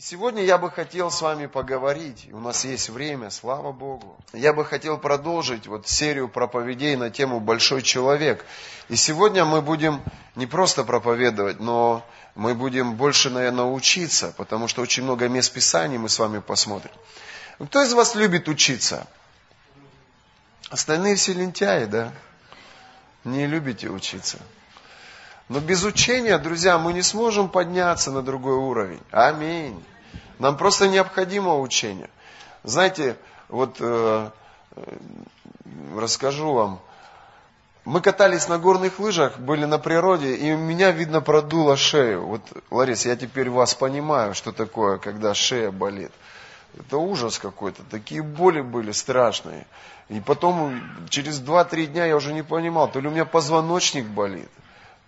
И сегодня я бы хотел с вами поговорить, у нас есть время, слава Богу. Я бы хотел продолжить вот серию проповедей на тему «Большой человек». И сегодня мы будем не просто проповедовать, но мы будем больше, наверное, учиться, потому что очень много мест Писаний мы с вами посмотрим. Кто из вас любит учиться? Остальные все лентяи, да? Не любите учиться. Но без учения, друзья, мы не сможем подняться на другой уровень. Аминь. Нам просто необходимо учение. Знаете, вот э, э, расскажу вам. Мы катались на горных лыжах, были на природе, и у меня, видно, продуло шею. Вот, Ларис, я теперь вас понимаю, что такое, когда шея болит. Это ужас какой-то. Такие боли были страшные. И потом, через 2-3 дня я уже не понимал, то ли у меня позвоночник болит,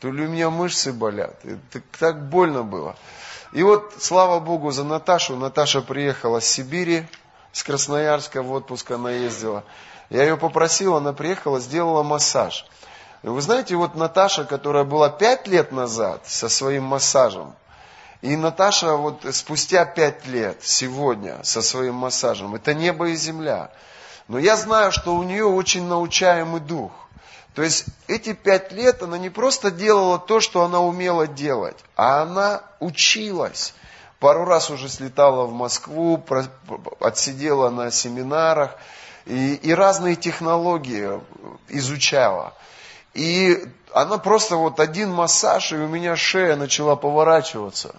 то ли у меня мышцы болят. Это так больно было. И вот, слава Богу, за Наташу. Наташа приехала с Сибири, с Красноярска в отпуск она ездила. Я ее попросил, она приехала, сделала массаж. Вы знаете, вот Наташа, которая была пять лет назад со своим массажем, и Наташа вот спустя пять лет, сегодня, со своим массажем, это небо и земля. Но я знаю, что у нее очень научаемый дух. То есть эти пять лет она не просто делала то, что она умела делать, а она училась. Пару раз уже слетала в Москву, отсидела на семинарах и, и разные технологии изучала. И она просто вот один массаж, и у меня шея начала поворачиваться.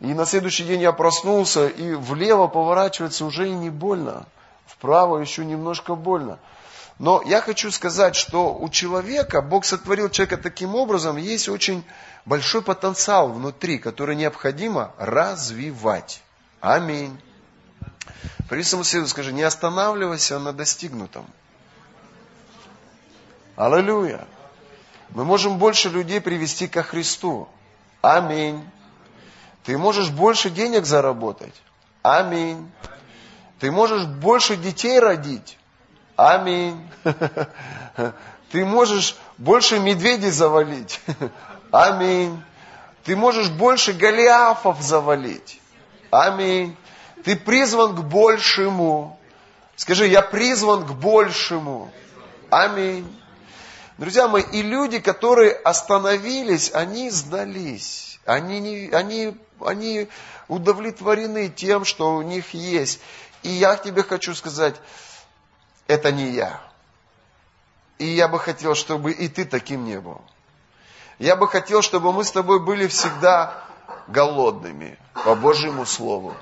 И на следующий день я проснулся, и влево поворачиваться уже и не больно. Вправо еще немножко больно. Но я хочу сказать, что у человека, Бог сотворил человека таким образом, есть очень большой потенциал внутри, который необходимо развивать. Аминь. При соседу скажи, не останавливайся на достигнутом. Аллилуйя. Мы можем больше людей привести ко Христу. Аминь. Ты можешь больше денег заработать. Аминь. Ты можешь больше детей родить. Аминь. Ты можешь больше медведей завалить. Аминь. Ты можешь больше голиафов завалить. Аминь. Ты призван к большему. Скажи, я призван к большему. Аминь. Друзья мои, и люди, которые остановились, они сдались. Они, не, они, они удовлетворены тем, что у них есть. И я тебе хочу сказать, это не я. И я бы хотел, чтобы и ты таким не был. Я бы хотел, чтобы мы с тобой были всегда голодными по Божьему Слову.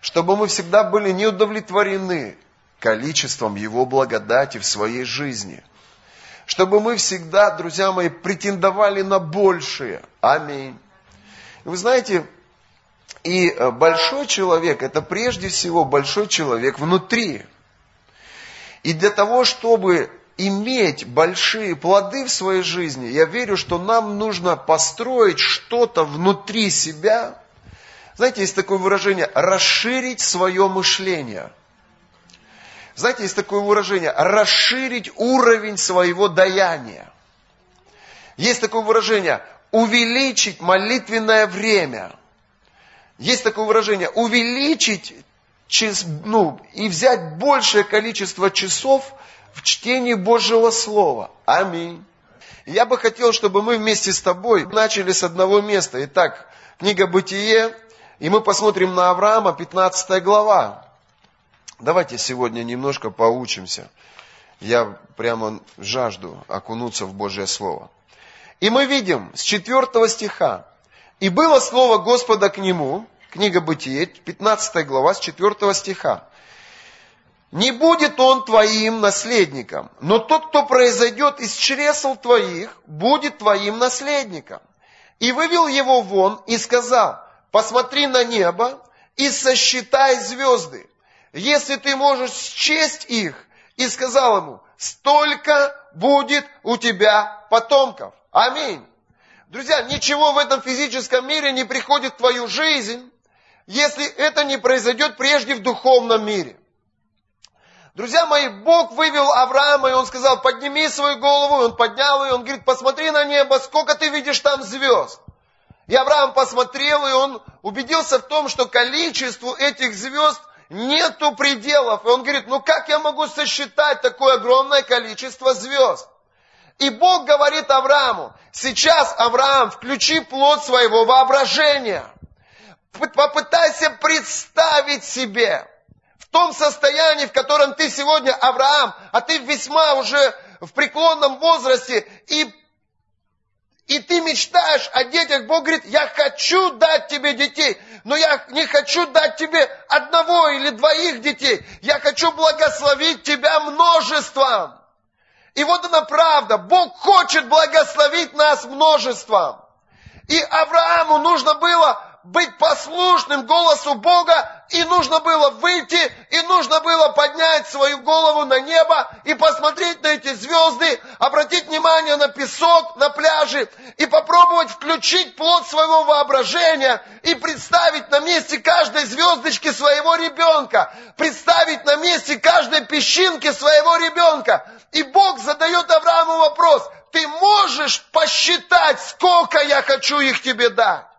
Чтобы мы всегда были неудовлетворены количеством Его благодати в своей жизни. Чтобы мы всегда, друзья мои, претендовали на большее. Аминь. Вы знаете, и э, большой человек, это прежде всего большой человек внутри. И для того, чтобы иметь большие плоды в своей жизни, я верю, что нам нужно построить что-то внутри себя. Знаете, есть такое выражение расширить свое мышление. Знаете, есть такое выражение расширить уровень своего даяния. Есть такое выражение увеличить молитвенное время. Есть такое выражение увеличить ну, и взять большее количество часов в чтении Божьего Слова. Аминь. Я бы хотел, чтобы мы вместе с тобой начали с одного места. Итак, книга Бытие, и мы посмотрим на Авраама, 15 глава. Давайте сегодня немножко поучимся. Я прямо жажду окунуться в Божье Слово. И мы видим с 4 стиха. «И было слово Господа к нему, Книга Бытие, 15 глава, с 4 стиха. «Не будет он твоим наследником, но тот, кто произойдет из чресл твоих, будет твоим наследником». И вывел его вон и сказал, посмотри на небо и сосчитай звезды, если ты можешь счесть их. И сказал ему, столько будет у тебя потомков. Аминь. Друзья, ничего в этом физическом мире не приходит в твою жизнь, если это не произойдет прежде в духовном мире. Друзья мои, Бог вывел Авраама, и он сказал, подними свою голову, и он поднял ее, он говорит, посмотри на небо, сколько ты видишь там звезд. И Авраам посмотрел, и он убедился в том, что количеству этих звезд нету пределов. И он говорит, ну как я могу сосчитать такое огромное количество звезд? И Бог говорит Аврааму, сейчас, Авраам, включи плод своего воображения. Попытайся представить себе в том состоянии, в котором ты сегодня, Авраам, а ты весьма уже в преклонном возрасте, и и ты мечтаешь о детях, Бог говорит, я хочу дать тебе детей, но я не хочу дать тебе одного или двоих детей. Я хочу благословить тебя множеством. И вот она правда, Бог хочет благословить нас множеством. И Аврааму нужно было быть послушным голосу Бога, и нужно было выйти, и нужно было поднять свою голову на небо и посмотреть на эти звезды, обратить внимание на песок на пляже и попробовать включить плод своего воображения и представить на месте каждой звездочки своего ребенка, представить на месте каждой песчинки своего ребенка. И Бог задает Аврааму вопрос, ты можешь посчитать, сколько я хочу их тебе дать?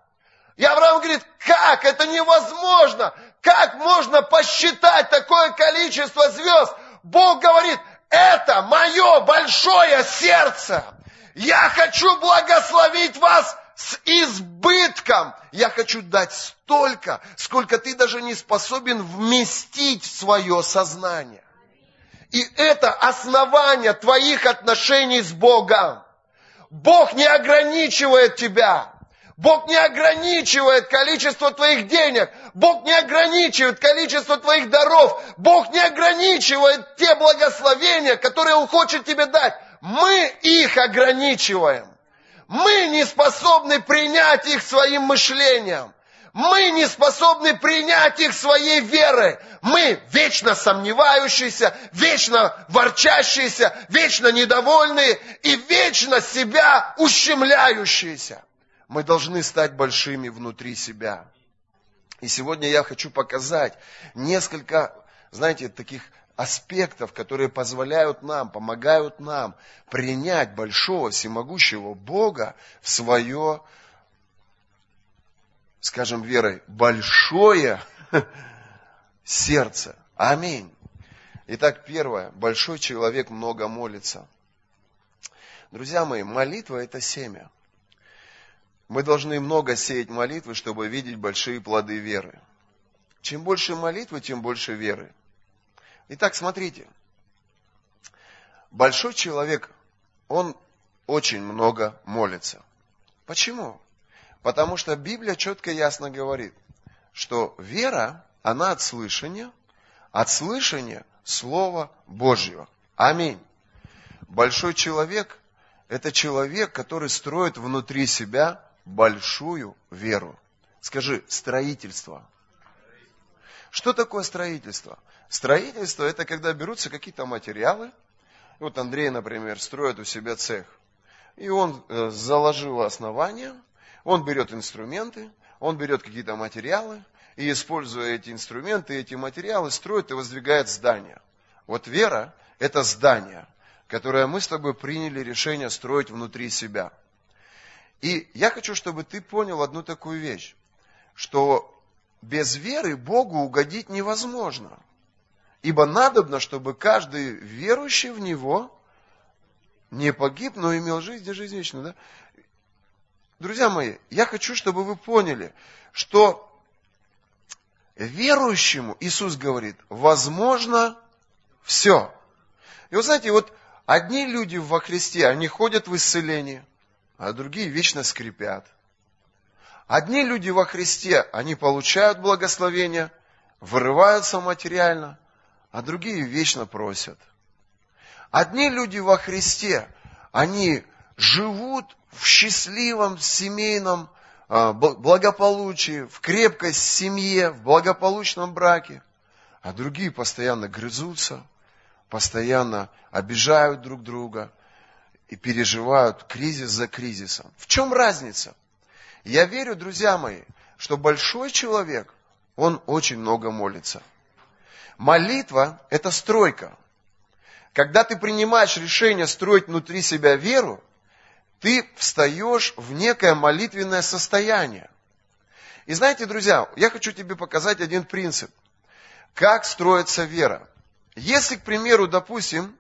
И Авраам говорит, как? Это невозможно. Как можно посчитать такое количество звезд? Бог говорит, это мое большое сердце. Я хочу благословить вас с избытком. Я хочу дать столько, сколько ты даже не способен вместить в свое сознание. И это основание твоих отношений с Богом. Бог не ограничивает тебя. Бог не ограничивает количество твоих денег. Бог не ограничивает количество твоих даров. Бог не ограничивает те благословения, которые Он хочет тебе дать. Мы их ограничиваем. Мы не способны принять их своим мышлением. Мы не способны принять их своей верой. Мы вечно сомневающиеся, вечно ворчащиеся, вечно недовольные и вечно себя ущемляющиеся. Мы должны стать большими внутри себя. И сегодня я хочу показать несколько, знаете, таких аспектов, которые позволяют нам, помогают нам принять большого всемогущего Бога в свое, скажем, верой, большое сердце. Аминь. Итак, первое. Большой человек много молится. Друзья мои, молитва – это семя. Мы должны много сеять молитвы, чтобы видеть большие плоды веры. Чем больше молитвы, тем больше веры. Итак, смотрите. Большой человек, он очень много молится. Почему? Потому что Библия четко и ясно говорит, что вера, она от слышания, от слышания Слова Божьего. Аминь. Большой человек – это человек, который строит внутри себя большую веру. Скажи, строительство. Что такое строительство? Строительство это когда берутся какие-то материалы. Вот Андрей, например, строит у себя цех. И он э, заложил основание, он берет инструменты, он берет какие-то материалы, и используя эти инструменты, эти материалы, строит и воздвигает здание. Вот вера – это здание, которое мы с тобой приняли решение строить внутри себя – и я хочу, чтобы ты понял одну такую вещь, что без веры Богу угодить невозможно. Ибо надобно, чтобы каждый верующий в Него не погиб, но имел жизнь и жизнь вечную. Да? Друзья мои, я хочу, чтобы вы поняли, что верующему, Иисус говорит, возможно все. И вы знаете, вот одни люди во Христе, они ходят в исцеление – а другие вечно скрипят. Одни люди во Христе, они получают благословение, вырываются материально, а другие вечно просят. Одни люди во Христе, они живут в счастливом семейном а, благополучии, в крепкой семье, в благополучном браке, а другие постоянно грызутся, постоянно обижают друг друга – и переживают кризис за кризисом. В чем разница? Я верю, друзья мои, что большой человек, он очень много молится. Молитва – это стройка. Когда ты принимаешь решение строить внутри себя веру, ты встаешь в некое молитвенное состояние. И знаете, друзья, я хочу тебе показать один принцип. Как строится вера. Если, к примеру, допустим,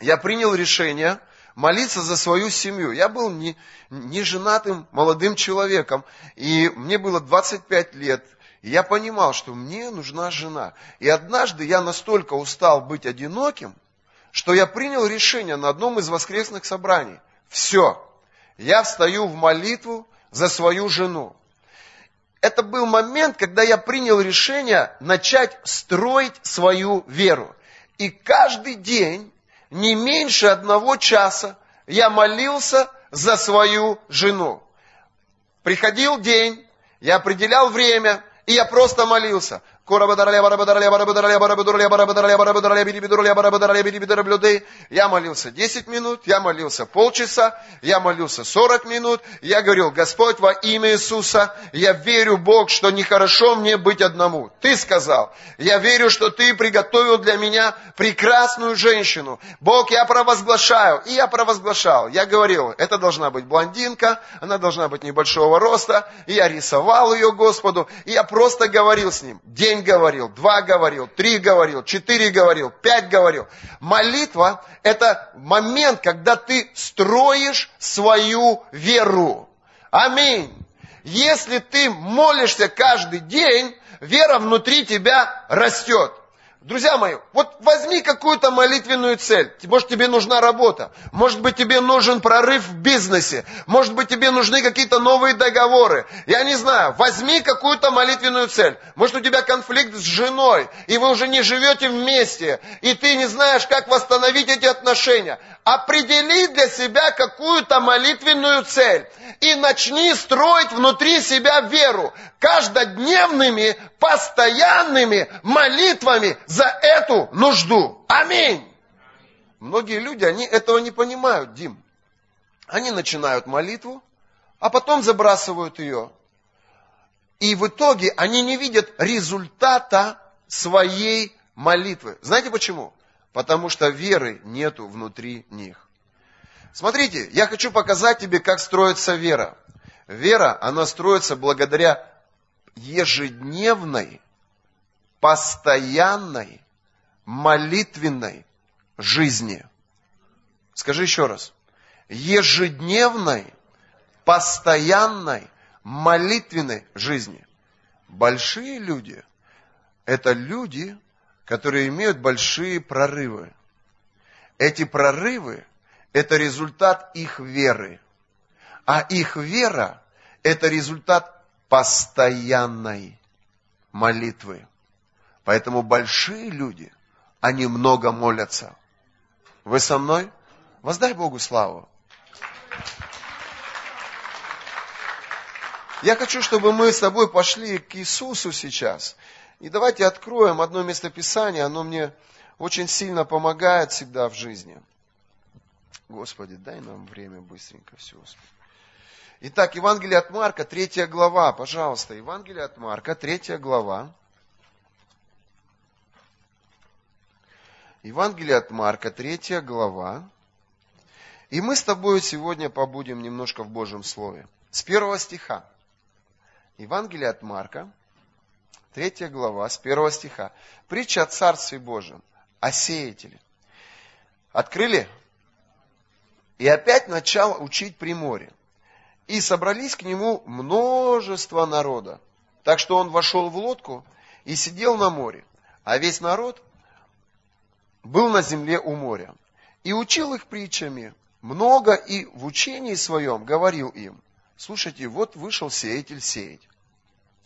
я принял решение молиться за свою семью. Я был не, не женатым молодым человеком, и мне было 25 лет, и я понимал, что мне нужна жена. И однажды я настолько устал быть одиноким, что я принял решение на одном из воскресных собраний. Все, я встаю в молитву за свою жену. Это был момент, когда я принял решение начать строить свою веру. И каждый день, не меньше одного часа, я молился за свою жену. Приходил день, я определял время, и я просто молился. Я молился 10 минут, я молился полчаса, я молился 40 минут. Я говорил, Господь, во имя Иисуса, я верю, Бог, что нехорошо мне быть одному. Ты сказал, я верю, что Ты приготовил для меня прекрасную женщину. Бог, я провозглашаю. И я провозглашал. Я говорил, это должна быть блондинка, она должна быть небольшого роста. И я рисовал ее Господу. И я просто говорил с ним. День день говорил, два говорил, три говорил, четыре говорил, пять говорил. Молитва – это момент, когда ты строишь свою веру. Аминь. Если ты молишься каждый день, вера внутри тебя растет. Друзья мои, вот возьми какую-то молитвенную цель. Может, тебе нужна работа. Может быть, тебе нужен прорыв в бизнесе. Может быть, тебе нужны какие-то новые договоры. Я не знаю. Возьми какую-то молитвенную цель. Может, у тебя конфликт с женой, и вы уже не живете вместе, и ты не знаешь, как восстановить эти отношения. Определи для себя какую-то молитвенную цель и начни строить внутри себя веру каждодневными, постоянными молитвами за эту нужду. Аминь. Многие люди, они этого не понимают, Дим. Они начинают молитву, а потом забрасывают ее. И в итоге они не видят результата своей молитвы. Знаете почему? Потому что веры нету внутри них. Смотрите, я хочу показать тебе, как строится вера. Вера, она строится благодаря ежедневной, постоянной, молитвенной жизни. Скажи еще раз. Ежедневной, постоянной, молитвенной жизни. Большие люди – это люди, которые имеют большие прорывы. Эти прорывы – это результат их веры. А их вера – это результат постоянной молитвы. Поэтому большие люди, они много молятся. Вы со мной? Воздай Богу славу. Я хочу, чтобы мы с тобой пошли к Иисусу сейчас. И давайте откроем одно местописание, оно мне очень сильно помогает всегда в жизни. Господи, дай нам время быстренько все успеть. Итак, Евангелие от Марка, третья глава, пожалуйста, Евангелие от Марка, третья глава. Евангелие от Марка, третья глава. И мы с тобой сегодня побудем немножко в Божьем Слове. С первого стиха. Евангелие от Марка, третья глава, с первого стиха. Притча о Царстве Божьем, о сеятеле. Открыли? И опять начал учить при море. И собрались к нему множество народа. Так что он вошел в лодку и сидел на море. А весь народ был на земле у моря. И учил их притчами много и в учении своем говорил им. Слушайте, вот вышел сеятель сеять.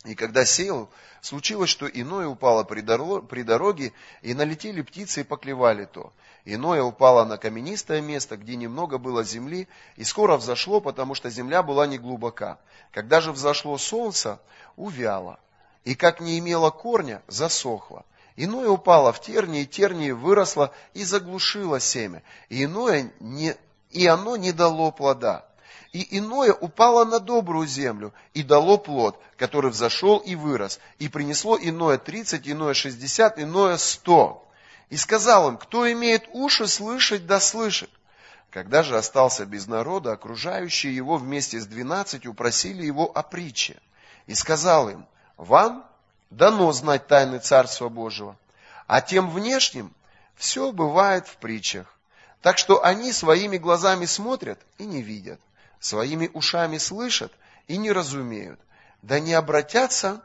И когда сеял, случилось, что иное упало при дороге, и налетели птицы и поклевали то. Иное упало на каменистое место, где немного было земли, и скоро взошло, потому что земля была не глубока. Когда же взошло солнце, увяло, и как не имело корня, засохло. Иное упало в тернии, тернии выросло и заглушило семя, и иное не, и оно не дало плода. И иное упало на добрую землю и дало плод, который взошел и вырос, и принесло иное тридцать, иное шестьдесят, иное сто. И сказал им, кто имеет уши слышать, да слышит. Когда же остался без народа, окружающие его вместе с двенадцатью просили его о притче. И сказал им, вам дано знать тайны Царства Божьего, а тем внешним все бывает в притчах. Так что они своими глазами смотрят и не видят, своими ушами слышат и не разумеют, да не обратятся,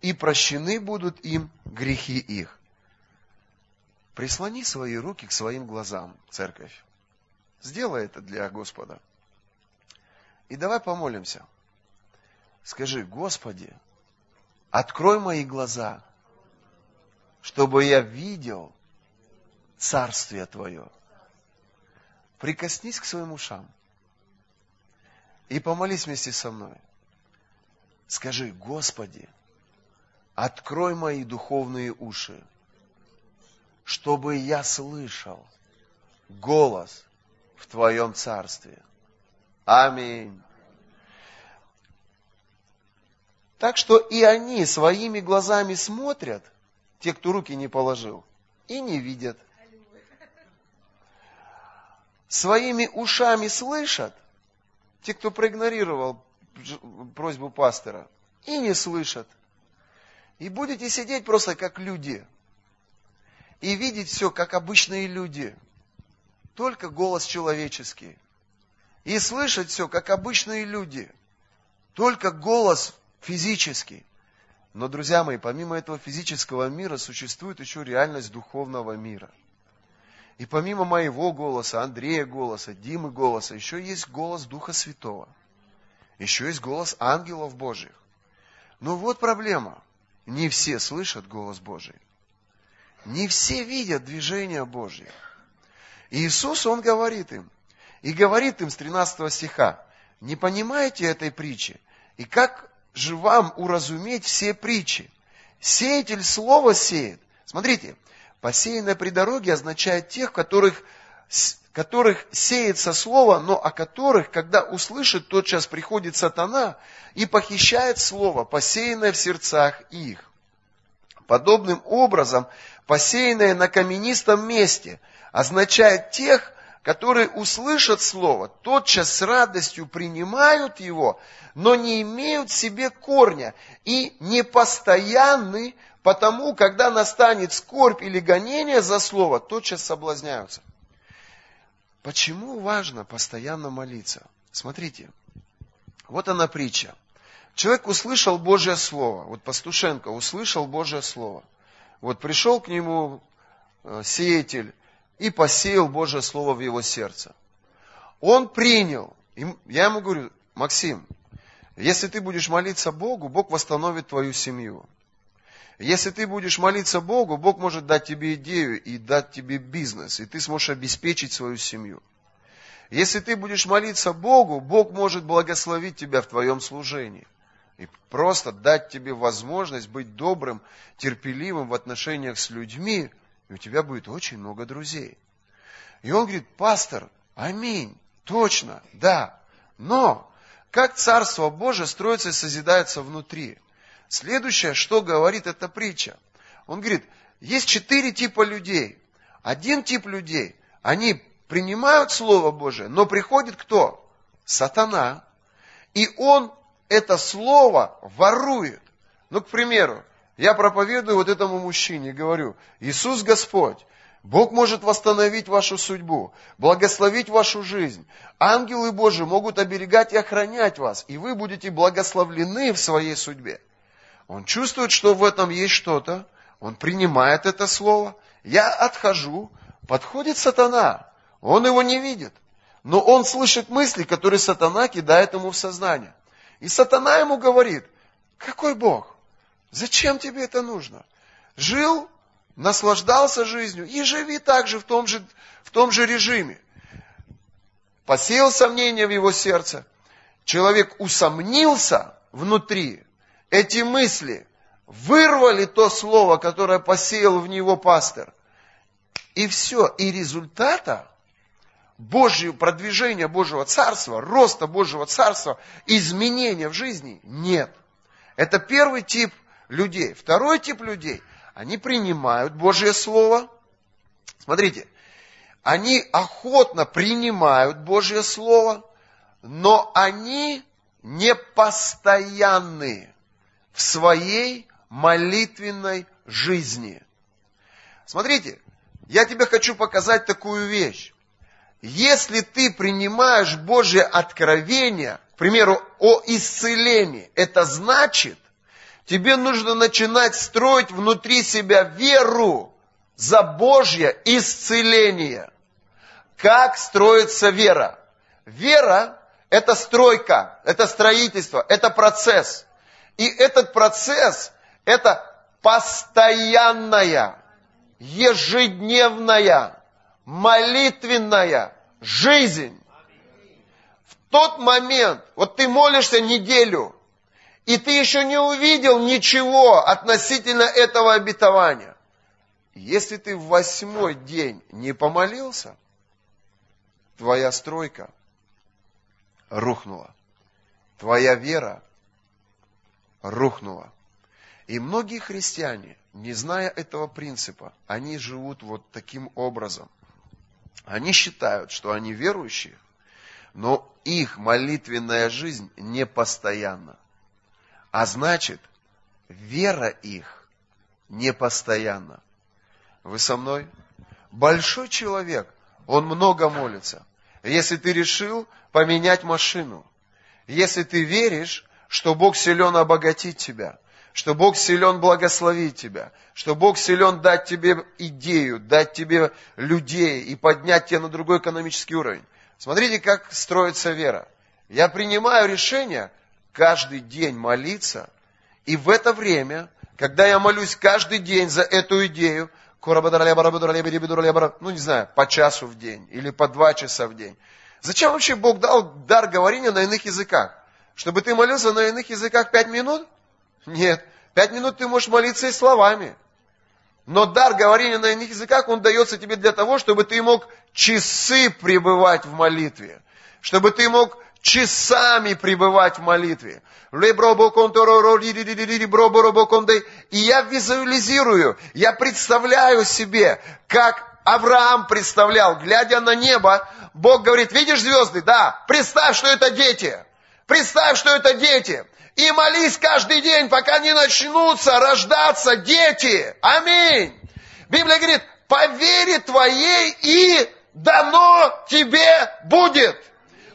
и прощены будут им грехи их. Прислони свои руки к своим глазам, церковь. Сделай это для Господа. И давай помолимся. Скажи, Господи, открой мои глаза, чтобы я видел Царствие Твое. Прикоснись к своим ушам и помолись вместе со мной. Скажи, Господи, открой мои духовные уши, чтобы я слышал голос в Твоем Царстве. Аминь. Так что и они своими глазами смотрят, те, кто руки не положил, и не видят. Своими ушами слышат, те, кто проигнорировал просьбу пастора, и не слышат. И будете сидеть просто как люди. И видеть все, как обычные люди – только голос человеческий. И слышать все, как обычные люди. Только голос физический. Но, друзья мои, помимо этого физического мира существует еще реальность духовного мира. И помимо моего голоса, Андрея голоса, Димы голоса, еще есть голос Духа Святого. Еще есть голос ангелов Божьих. Но вот проблема. Не все слышат голос Божий. Не все видят движение Божье. Иисус, Он говорит им, и говорит им с 13 стиха, не понимаете этой притчи? И как же вам уразуметь все притчи? Сеятель слово сеет. Смотрите, посеянное при дороге означает тех, которых, которых сеется слово, но о которых, когда услышит, тотчас приходит сатана и похищает слово, посеянное в сердцах их. Подобным образом, посеянное на каменистом месте – означает тех, которые услышат Слово, тотчас с радостью принимают его, но не имеют в себе корня и не постоянны, потому, когда настанет скорбь или гонение за Слово, тотчас соблазняются. Почему важно постоянно молиться? Смотрите, вот она притча. Человек услышал Божье Слово, вот Пастушенко услышал Божье Слово. Вот пришел к нему э, сеятель, и посеял Божье Слово в его сердце. Он принял. Я ему говорю, Максим, если ты будешь молиться Богу, Бог восстановит твою семью. Если ты будешь молиться Богу, Бог может дать тебе идею и дать тебе бизнес, и ты сможешь обеспечить свою семью. Если ты будешь молиться Богу, Бог может благословить тебя в твоем служении. И просто дать тебе возможность быть добрым, терпеливым в отношениях с людьми, и у тебя будет очень много друзей. И он говорит, пастор, аминь, точно, да. Но как Царство Божие строится и созидается внутри? Следующее, что говорит эта притча. Он говорит, есть четыре типа людей. Один тип людей, они принимают Слово Божие, но приходит кто? Сатана. И он это Слово ворует. Ну, к примеру, я проповедую вот этому мужчине, говорю, Иисус Господь, Бог может восстановить вашу судьбу, благословить вашу жизнь. Ангелы Божии могут оберегать и охранять вас, и вы будете благословлены в своей судьбе. Он чувствует, что в этом есть что-то, он принимает это слово. Я отхожу, подходит сатана, он его не видит, но он слышит мысли, которые сатана кидает ему в сознание. И сатана ему говорит, какой Бог? Зачем тебе это нужно? Жил, наслаждался жизнью и живи также в том же, в том же режиме. Посеял сомнения в его сердце. Человек усомнился внутри. Эти мысли вырвали то слово, которое посеял в него пастор. И все. И результата Божьего продвижения Божьего Царства, роста Божьего Царства, изменения в жизни нет. Это первый тип людей. Второй тип людей, они принимают Божье Слово. Смотрите, они охотно принимают Божье Слово, но они не постоянны в своей молитвенной жизни. Смотрите, я тебе хочу показать такую вещь. Если ты принимаешь Божье откровение, к примеру, о исцелении, это значит, тебе нужно начинать строить внутри себя веру за Божье исцеление. Как строится вера? Вера – это стройка, это строительство, это процесс. И этот процесс – это постоянная, ежедневная, молитвенная жизнь. В тот момент, вот ты молишься неделю, и ты еще не увидел ничего относительно этого обетования. Если ты в восьмой день не помолился, твоя стройка рухнула. Твоя вера рухнула. И многие христиане, не зная этого принципа, они живут вот таким образом. Они считают, что они верующие, но их молитвенная жизнь не постоянна. А значит, вера их не постоянна. Вы со мной? Большой человек, он много молится. Если ты решил поменять машину, если ты веришь, что Бог силен обогатить тебя, что Бог силен благословить тебя, что Бог силен дать тебе идею, дать тебе людей и поднять тебя на другой экономический уровень. Смотрите, как строится вера. Я принимаю решение каждый день молиться, и в это время, когда я молюсь каждый день за эту идею, ну не знаю, по часу в день или по два часа в день. Зачем вообще Бог дал дар говорения на иных языках? Чтобы ты молился на иных языках пять минут? Нет. Пять минут ты можешь молиться и словами. Но дар говорения на иных языках, он дается тебе для того, чтобы ты мог часы пребывать в молитве. Чтобы ты мог часами пребывать в молитве. И я визуализирую, я представляю себе, как Авраам представлял, глядя на небо, Бог говорит, видишь звезды? Да. Представь, что это дети. Представь, что это дети. И молись каждый день, пока не начнутся рождаться дети. Аминь. Библия говорит, по вере твоей и дано тебе будет.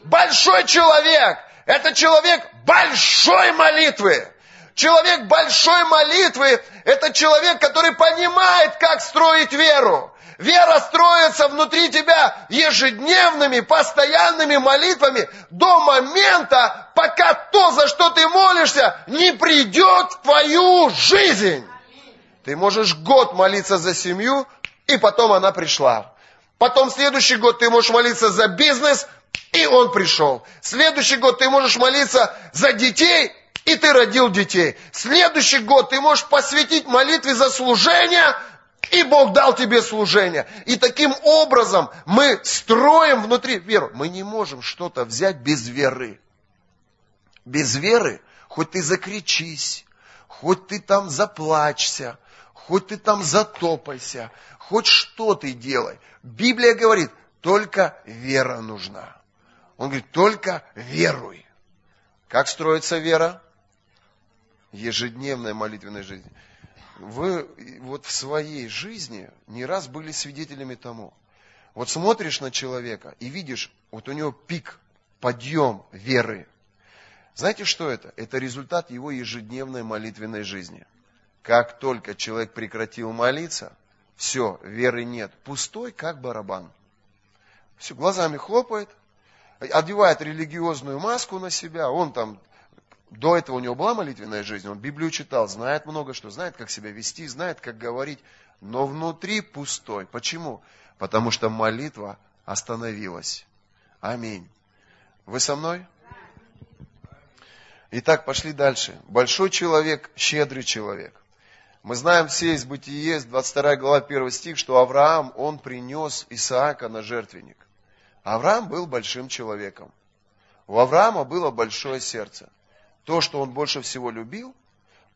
Большой человек – это человек большой молитвы. Человек большой молитвы – это человек, который понимает, как строить веру. Вера строится внутри тебя ежедневными, постоянными молитвами до момента, пока то, за что ты молишься, не придет в твою жизнь. Ты можешь год молиться за семью, и потом она пришла. Потом следующий год ты можешь молиться за бизнес, и он пришел. Следующий год ты можешь молиться за детей, и ты родил детей. Следующий год ты можешь посвятить молитве за служение, и Бог дал тебе служение. И таким образом мы строим внутри веру. Мы не можем что-то взять без веры. Без веры, хоть ты закричись, хоть ты там заплачься, хоть ты там затопайся, хоть что ты делай. Библия говорит, только вера нужна. Он говорит, только веруй. Как строится вера? Ежедневная молитвенная жизнь вы вот в своей жизни не раз были свидетелями тому. Вот смотришь на человека и видишь, вот у него пик, подъем веры. Знаете, что это? Это результат его ежедневной молитвенной жизни. Как только человек прекратил молиться, все, веры нет. Пустой, как барабан. Все, глазами хлопает, одевает религиозную маску на себя, он там до этого у него была молитвенная жизнь, он Библию читал, знает много что, знает, как себя вести, знает, как говорить, но внутри пустой. Почему? Потому что молитва остановилась. Аминь. Вы со мной? Итак, пошли дальше. Большой человек, щедрый человек. Мы знаем все из Бытие, 22 глава, 1 стих, что Авраам, он принес Исаака на жертвенник. Авраам был большим человеком. У Авраама было большое сердце то, что он больше всего любил,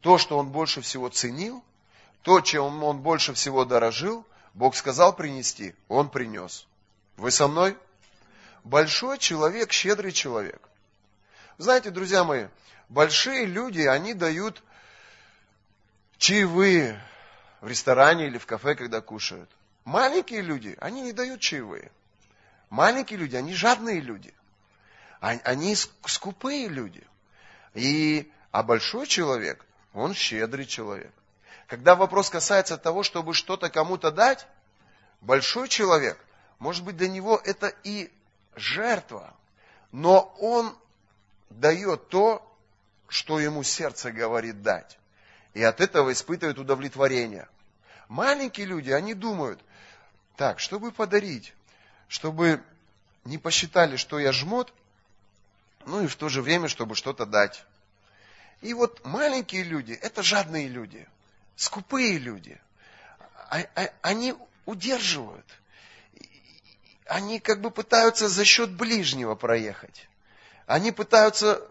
то, что он больше всего ценил, то, чем он больше всего дорожил, Бог сказал принести, он принес. Вы со мной? Большой человек, щедрый человек. Знаете, друзья мои, большие люди, они дают чаевые в ресторане или в кафе, когда кушают. Маленькие люди, они не дают чаевые. Маленькие люди, они жадные люди. Они скупые люди. И, а большой человек, он щедрый человек. Когда вопрос касается того, чтобы что-то кому-то дать, большой человек, может быть, для него это и жертва, но он дает то, что ему сердце говорит дать. И от этого испытывает удовлетворение. Маленькие люди, они думают, так, чтобы подарить, чтобы не посчитали, что я жмот, ну и в то же время, чтобы что-то дать. И вот маленькие люди, это жадные люди, скупые люди. А, а, они удерживают. Они как бы пытаются за счет ближнего проехать. Они пытаются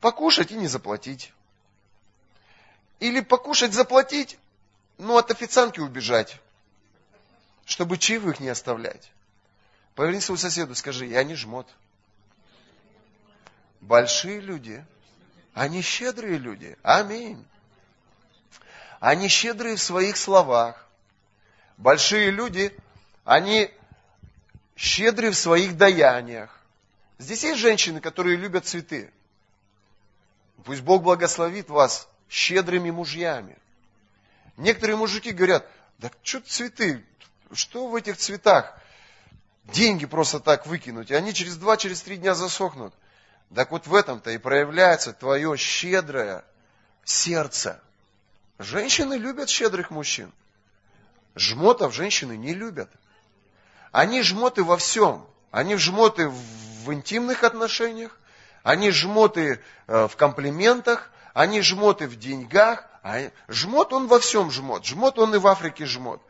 покушать и не заплатить. Или покушать, заплатить, но от официантки убежать, чтобы чаевых не оставлять. Поверни своему соседу, скажи, я не жмот. Большие люди, они щедрые люди. Аминь. Они щедрые в своих словах. Большие люди, они щедрые в своих даяниях. Здесь есть женщины, которые любят цветы. Пусть Бог благословит вас щедрыми мужьями. Некоторые мужики говорят, да что цветы, что в этих цветах? Деньги просто так выкинуть, и они через два, через три дня засохнут. Так вот в этом-то и проявляется твое щедрое сердце. Женщины любят щедрых мужчин. Жмотов женщины не любят. Они жмоты во всем. Они жмоты в интимных отношениях, они жмоты э, в комплиментах, они жмоты в деньгах. А жмот, он во всем жмот. Жмот, он и в Африке жмот.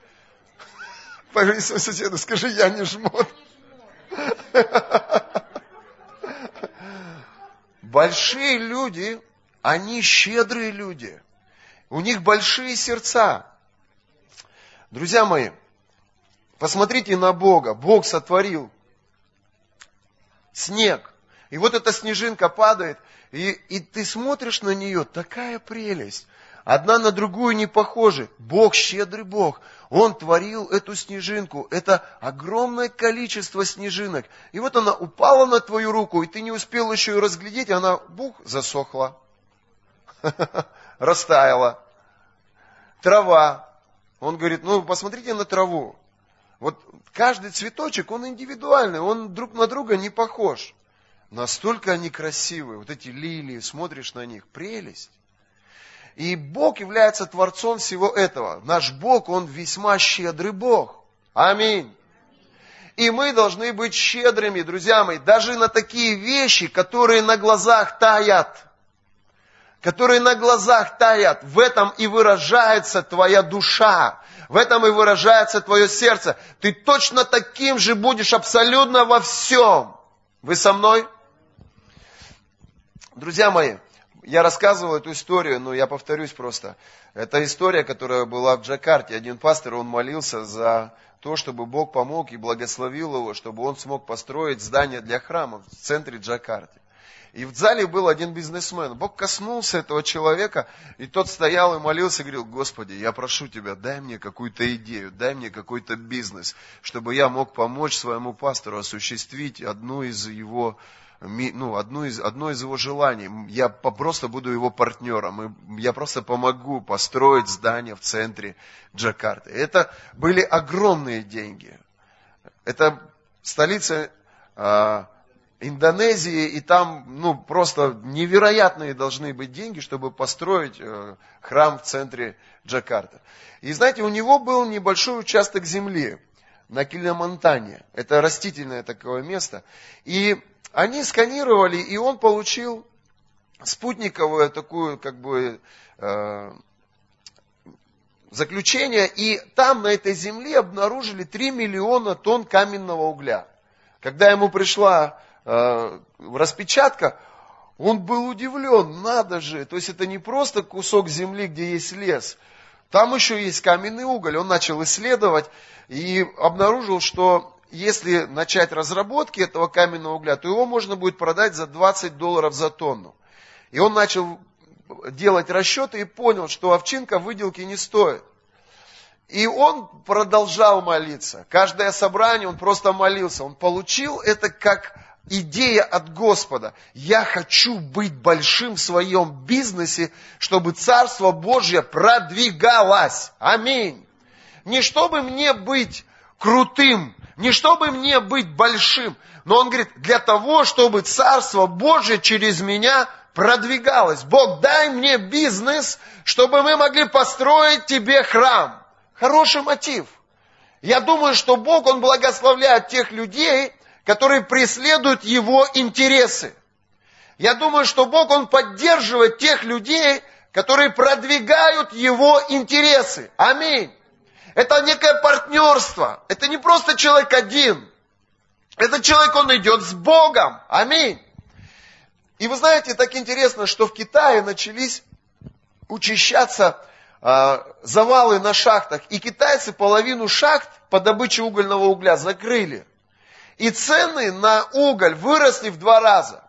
Поверни своему соседу, скажи, я не жмот. Большие люди, они щедрые люди. У них большие сердца. Друзья мои, посмотрите на Бога. Бог сотворил снег. И вот эта снежинка падает, и, и ты смотришь на нее, такая прелесть. Одна на другую не похожи. Бог, щедрый Бог, Он творил эту снежинку. Это огромное количество снежинок. И вот она упала на твою руку, и ты не успел еще ее разглядеть, она, бух, засохла. Растаяла. Трава. Он говорит, ну посмотрите на траву. Вот каждый цветочек, он индивидуальный, он друг на друга не похож. Настолько они красивые, вот эти лилии, смотришь на них, прелесть. И Бог является Творцом всего этого. Наш Бог, Он весьма щедрый Бог. Аминь. И мы должны быть щедрыми, друзья мои, даже на такие вещи, которые на глазах таят. Которые на глазах таят. В этом и выражается твоя душа. В этом и выражается твое сердце. Ты точно таким же будешь абсолютно во всем. Вы со мной? Друзья мои, я рассказывал эту историю, но я повторюсь просто. Это история, которая была в Джакарте. Один пастор, он молился за то, чтобы Бог помог и благословил его, чтобы он смог построить здание для храма в центре Джакарты. И в зале был один бизнесмен. Бог коснулся этого человека, и тот стоял и молился, и говорил, Господи, я прошу Тебя, дай мне какую-то идею, дай мне какой-то бизнес, чтобы я мог помочь своему пастору осуществить одну из его ну, одно, из, одно из его желаний. Я просто буду его партнером. Я просто помогу построить здание в центре Джакарты. Это были огромные деньги. Это столица а, Индонезии, и там ну, просто невероятные должны быть деньги, чтобы построить э, храм в центре Джакарты. И знаете, у него был небольшой участок земли на Килимантане. Это растительное такое место. И они сканировали, и он получил спутниковую такую как бы э, заключение, и там на этой земле обнаружили 3 миллиона тонн каменного угля. Когда ему пришла Э, распечатка, он был удивлен, надо же, то есть это не просто кусок земли, где есть лес, Там еще есть каменный уголь. Он начал исследовать и обнаружил, что если начать разработки этого каменного угля, то его можно будет продать за 20 долларов за тонну. И он начал делать расчеты и понял, что овчинка выделки не стоит. И он продолжал молиться. Каждое собрание он просто молился. Он получил это как идея от Господа. Я хочу быть большим в своем бизнесе, чтобы Царство Божье продвигалось. Аминь. Не чтобы мне быть крутым, не чтобы мне быть большим, но он говорит, для того, чтобы Царство Божье через меня продвигалось. Бог, дай мне бизнес, чтобы мы могли построить тебе храм. Хороший мотив. Я думаю, что Бог, Он благословляет тех людей, которые преследуют Его интересы. Я думаю, что Бог, Он поддерживает тех людей, которые продвигают Его интересы. Аминь. Это некое партнерство. Это не просто человек один. Этот человек, он идет с Богом. Аминь. И вы знаете, так интересно, что в Китае начались учащаться э, завалы на шахтах. И китайцы половину шахт по добыче угольного угля закрыли. И цены на уголь выросли в два раза.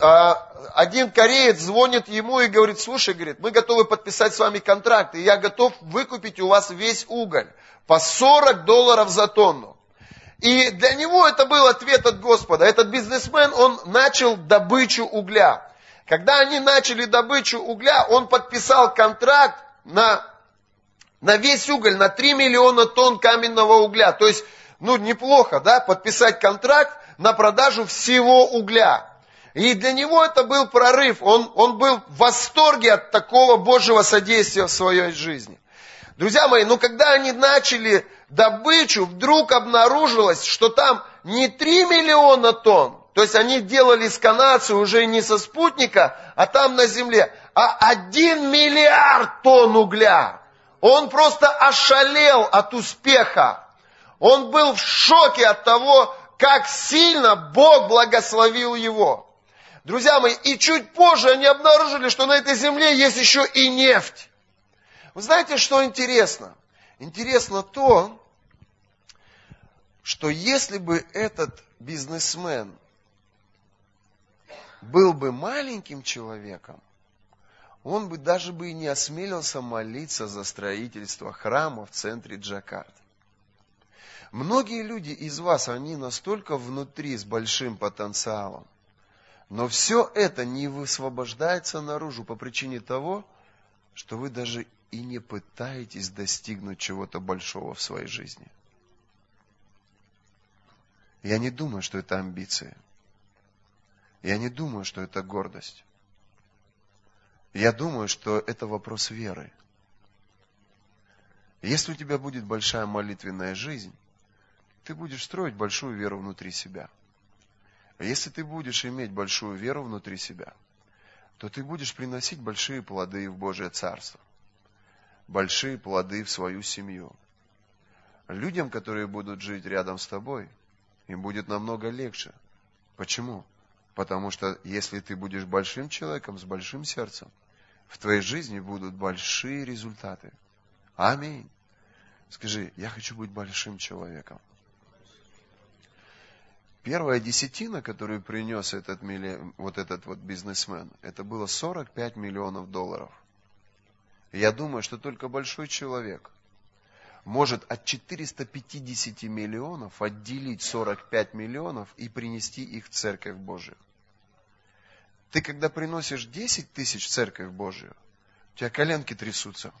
Э, один кореец звонит ему и говорит, слушай, говорит, мы готовы подписать с вами контракт, и я готов выкупить у вас весь уголь по 40 долларов за тонну. И для него это был ответ от Господа. Этот бизнесмен, он начал добычу угля. Когда они начали добычу угля, он подписал контракт на, на весь уголь, на 3 миллиона тонн каменного угля. То есть, ну, неплохо, да, подписать контракт на продажу всего угля. И для него это был прорыв. Он, он был в восторге от такого Божьего содействия в своей жизни. Друзья мои, ну когда они начали добычу, вдруг обнаружилось, что там не 3 миллиона тонн, то есть они делали сканацию уже не со спутника, а там на земле, а 1 миллиард тонн угля. Он просто ошалел от успеха. Он был в шоке от того, как сильно Бог благословил его. Друзья мои, и чуть позже они обнаружили, что на этой земле есть еще и нефть. Вы знаете, что интересно? Интересно то, что если бы этот бизнесмен был бы маленьким человеком, он бы даже бы и не осмелился молиться за строительство храма в центре Джакарты. Многие люди из вас, они настолько внутри с большим потенциалом, но все это не высвобождается наружу по причине того, что вы даже и не пытаетесь достигнуть чего-то большого в своей жизни. Я не думаю, что это амбиции. Я не думаю, что это гордость. Я думаю, что это вопрос веры. Если у тебя будет большая молитвенная жизнь, ты будешь строить большую веру внутри себя. Если ты будешь иметь большую веру внутри себя, то ты будешь приносить большие плоды в Божие Царство большие плоды в свою семью. Людям, которые будут жить рядом с тобой, им будет намного легче. Почему? Потому что если ты будешь большим человеком с большим сердцем, в твоей жизни будут большие результаты. Аминь. Скажи, я хочу быть большим человеком. Первая десятина, которую принес этот, вот этот вот бизнесмен, это было 45 миллионов долларов – я думаю, что только большой человек может от 450 миллионов отделить 45 миллионов и принести их в Церковь Божию. Ты когда приносишь 10 тысяч в Церковь Божию, у тебя коленки трясутся.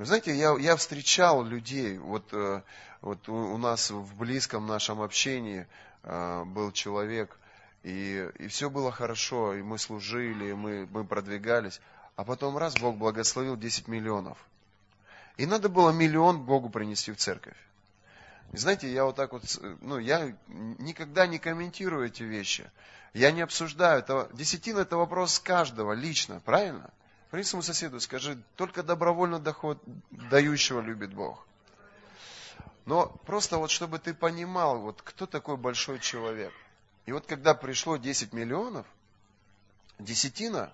Вы знаете, я, я встречал людей, вот, э, вот у, у нас в близком нашем общении э, был человек, и, и все было хорошо, и мы служили, и мы, мы продвигались. А потом раз Бог благословил 10 миллионов. И надо было миллион Богу принести в церковь. Знаете, я вот так вот, ну, я никогда не комментирую эти вещи. Я не обсуждаю. Это, десятина это вопрос каждого лично, правильно? Принеси своему соседу, скажи, только добровольно доход дающего любит Бог. Но просто вот, чтобы ты понимал, вот кто такой большой человек – и вот когда пришло 10 миллионов, десятина,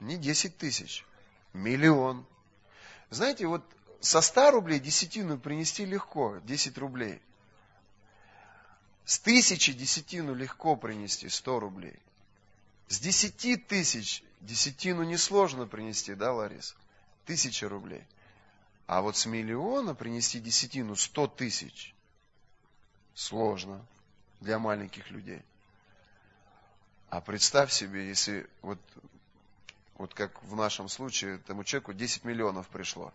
Не 10 тысяч, миллион. Знаете, вот со 100 рублей десятину принести легко, 10 рублей. С тысячи десятину легко принести, 100 рублей. С десяти тысяч десятину несложно принести, да, Ларис? Тысяча рублей. А вот с миллиона принести десятину 100 тысяч сложно для маленьких людей. А представь себе, если вот, вот как в нашем случае, этому человеку 10 миллионов пришло.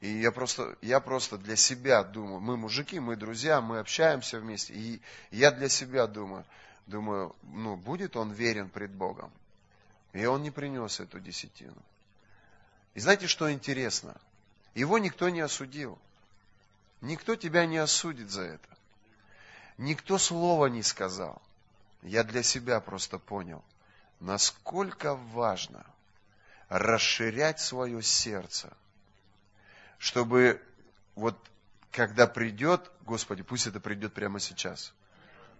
И я просто, я просто для себя думаю, мы мужики, мы друзья, мы общаемся вместе. И я для себя думаю, думаю, ну, будет он верен пред Богом. И он не принес эту десятину. И знаете, что интересно? Его никто не осудил. Никто тебя не осудит за это. Никто слова не сказал. Я для себя просто понял, насколько важно расширять свое сердце, чтобы вот когда придет, Господи, пусть это придет прямо сейчас,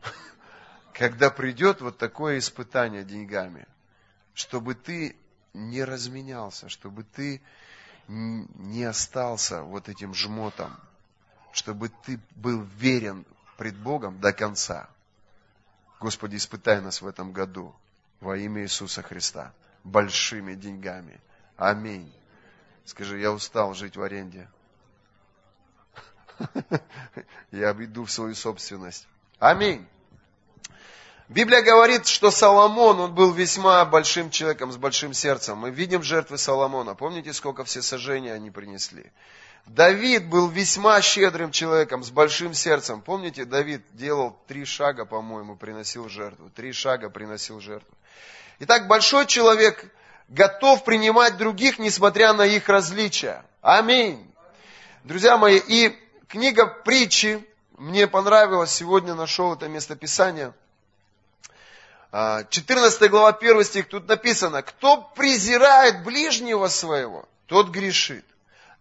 когда придет вот такое испытание деньгами, чтобы ты не разменялся, чтобы ты не остался вот этим жмотом, чтобы ты был верен пред Богом до конца. Господи, испытай нас в этом году во имя Иисуса Христа большими деньгами. Аминь. Скажи, я устал жить в аренде. Я иду в свою собственность. Аминь. Библия говорит, что Соломон, он был весьма большим человеком, с большим сердцем. Мы видим жертвы Соломона. Помните, сколько все сожжения они принесли? Давид был весьма щедрым человеком, с большим сердцем. Помните, Давид делал три шага, по-моему, приносил жертву. Три шага приносил жертву. Итак, большой человек готов принимать других, несмотря на их различия. Аминь. Друзья мои, и книга притчи, мне понравилось, сегодня нашел это местописание – 14 а, глава 1 стих, тут написано, кто презирает ближнего своего, тот грешит.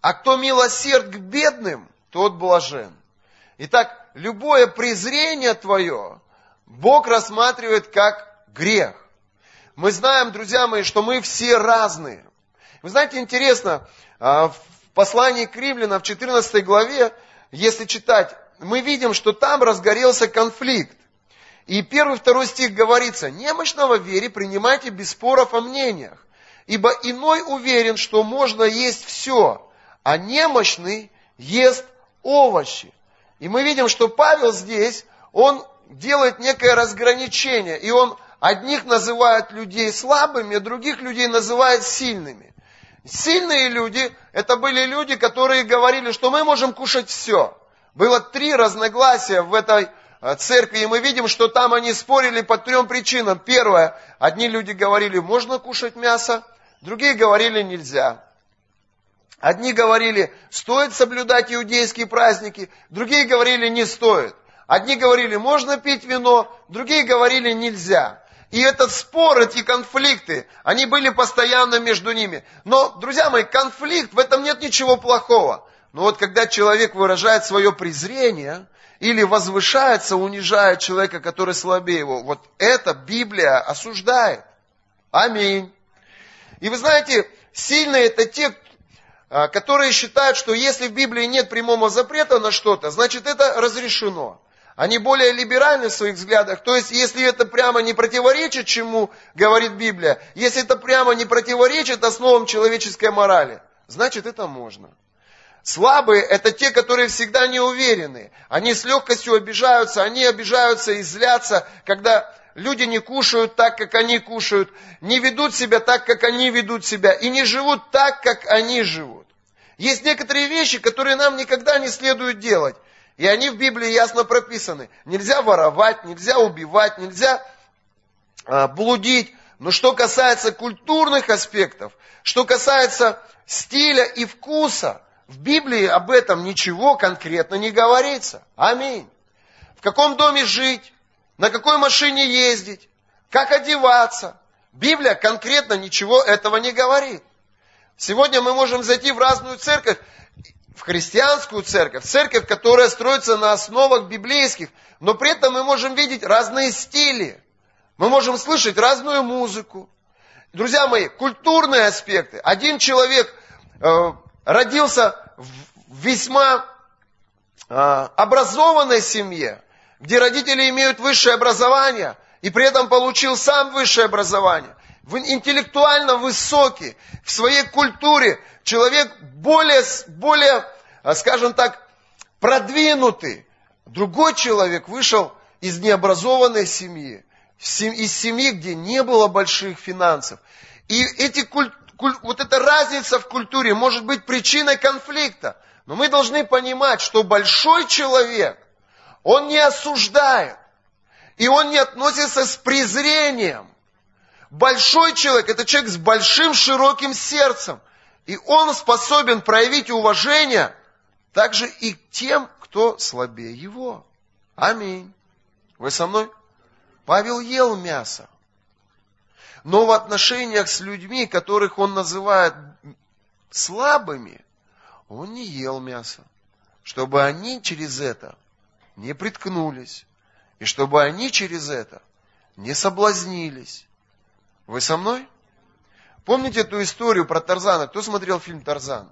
А кто милосерд к бедным, тот блажен. Итак, любое презрение твое Бог рассматривает как грех. Мы знаем, друзья мои, что мы все разные. Вы знаете, интересно, а, в послании к римлянам в 14 главе, если читать, мы видим, что там разгорелся конфликт. И первый, второй стих говорится, немощного в вере принимайте без споров о мнениях, ибо иной уверен, что можно есть все, а немощный ест овощи. И мы видим, что Павел здесь, он делает некое разграничение, и он одних называет людей слабыми, а других людей называет сильными. Сильные люди, это были люди, которые говорили, что мы можем кушать все. Было три разногласия в этой церкви, и мы видим, что там они спорили по трем причинам. Первое, одни люди говорили, можно кушать мясо, другие говорили, нельзя. Одни говорили, стоит соблюдать иудейские праздники, другие говорили, не стоит. Одни говорили, можно пить вино, другие говорили, нельзя. И этот спор, эти конфликты, они были постоянно между ними. Но, друзья мои, конфликт, в этом нет ничего плохого. Но вот когда человек выражает свое презрение, или возвышается, унижает человека, который слабее его. Вот это Библия осуждает. Аминь. И вы знаете, сильные это те, а, которые считают, что если в Библии нет прямого запрета на что-то, значит это разрешено. Они более либеральны в своих взглядах. То есть, если это прямо не противоречит чему говорит Библия, если это прямо не противоречит основам человеческой морали, значит это можно. Слабые – это те, которые всегда не уверены. Они с легкостью обижаются, они обижаются и злятся, когда люди не кушают так, как они кушают, не ведут себя так, как они ведут себя, и не живут так, как они живут. Есть некоторые вещи, которые нам никогда не следует делать. И они в Библии ясно прописаны. Нельзя воровать, нельзя убивать, нельзя а, блудить. Но что касается культурных аспектов, что касается стиля и вкуса, в Библии об этом ничего конкретно не говорится. Аминь. В каком доме жить, на какой машине ездить, как одеваться. Библия конкретно ничего этого не говорит. Сегодня мы можем зайти в разную церковь, в христианскую церковь, церковь, которая строится на основах библейских, но при этом мы можем видеть разные стили. Мы можем слышать разную музыку. друзья мои, культурные аспекты. Один человек э, родился в весьма э, образованной семье, где родители имеют высшее образование, и при этом получил сам высшее образование. Интеллектуально высокий, в своей культуре человек более, более, э, скажем так, продвинутый. Другой человек вышел из необразованной семьи, из семьи, где не было больших финансов. И эти вот эта разница в культуре может быть причиной конфликта. Но мы должны понимать, что большой человек, он не осуждает, и он не относится с презрением. Большой человек – это человек с большим широким сердцем. И он способен проявить уважение также и к тем, кто слабее его. Аминь. Вы со мной? Павел ел мясо. Но в отношениях с людьми, которых он называет слабыми, он не ел мясо. Чтобы они через это не приткнулись. И чтобы они через это не соблазнились. Вы со мной? Помните эту историю про Тарзана? Кто смотрел фильм Тарзан?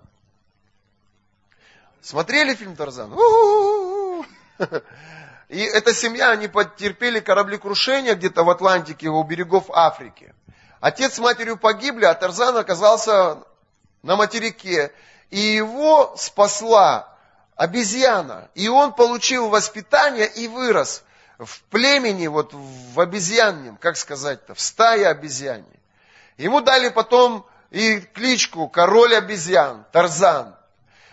Смотрели фильм Тарзан? И эта семья, они потерпели кораблекрушение где-то в Атлантике, у берегов Африки. Отец с матерью погибли, а Тарзан оказался на материке. И его спасла обезьяна. И он получил воспитание и вырос в племени, вот в обезьяннем, как сказать-то, в стае обезьяне. Ему дали потом и кличку король обезьян, Тарзан.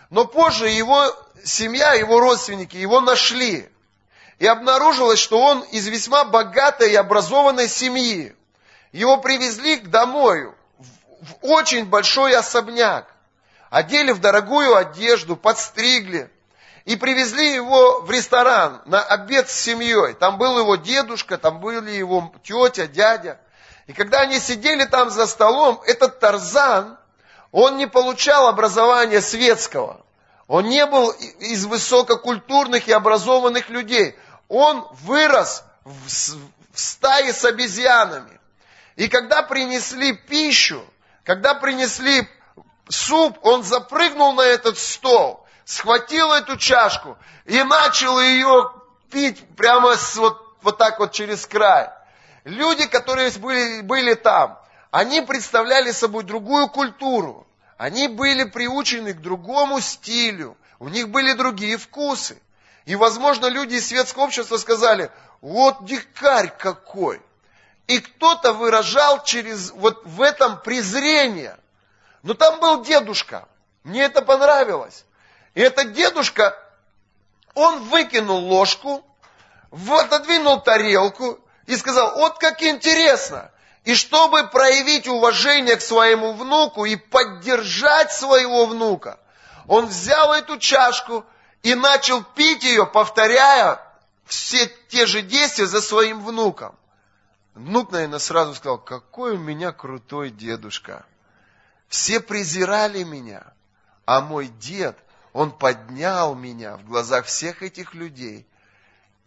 Но позже его семья, его родственники его нашли. И обнаружилось, что он из весьма богатой и образованной семьи. Его привезли к домой, в очень большой особняк. Одели в дорогую одежду, подстригли. И привезли его в ресторан на обед с семьей. Там был его дедушка, там были его тетя, дядя. И когда они сидели там за столом, этот Тарзан, он не получал образования светского. Он не был из высококультурных и образованных людей он вырос в, стае с обезьянами. И когда принесли пищу, когда принесли суп, он запрыгнул на этот стол, схватил эту чашку и начал ее пить прямо с, вот, вот так вот через край. Люди, которые были, были там, они представляли собой другую культуру. Они были приучены к другому стилю. У них были другие вкусы. И, возможно, люди из светского общества сказали, вот дикарь какой. И кто-то выражал через вот в этом презрение. Но там был дедушка. Мне это понравилось. И этот дедушка, он выкинул ложку, отодвинул тарелку и сказал, вот как интересно. И чтобы проявить уважение к своему внуку и поддержать своего внука, он взял эту чашку, и начал пить ее, повторяя все те же действия за своим внуком. Внук, наверное, сразу сказал, какой у меня крутой дедушка. Все презирали меня, а мой дед, он поднял меня в глазах всех этих людей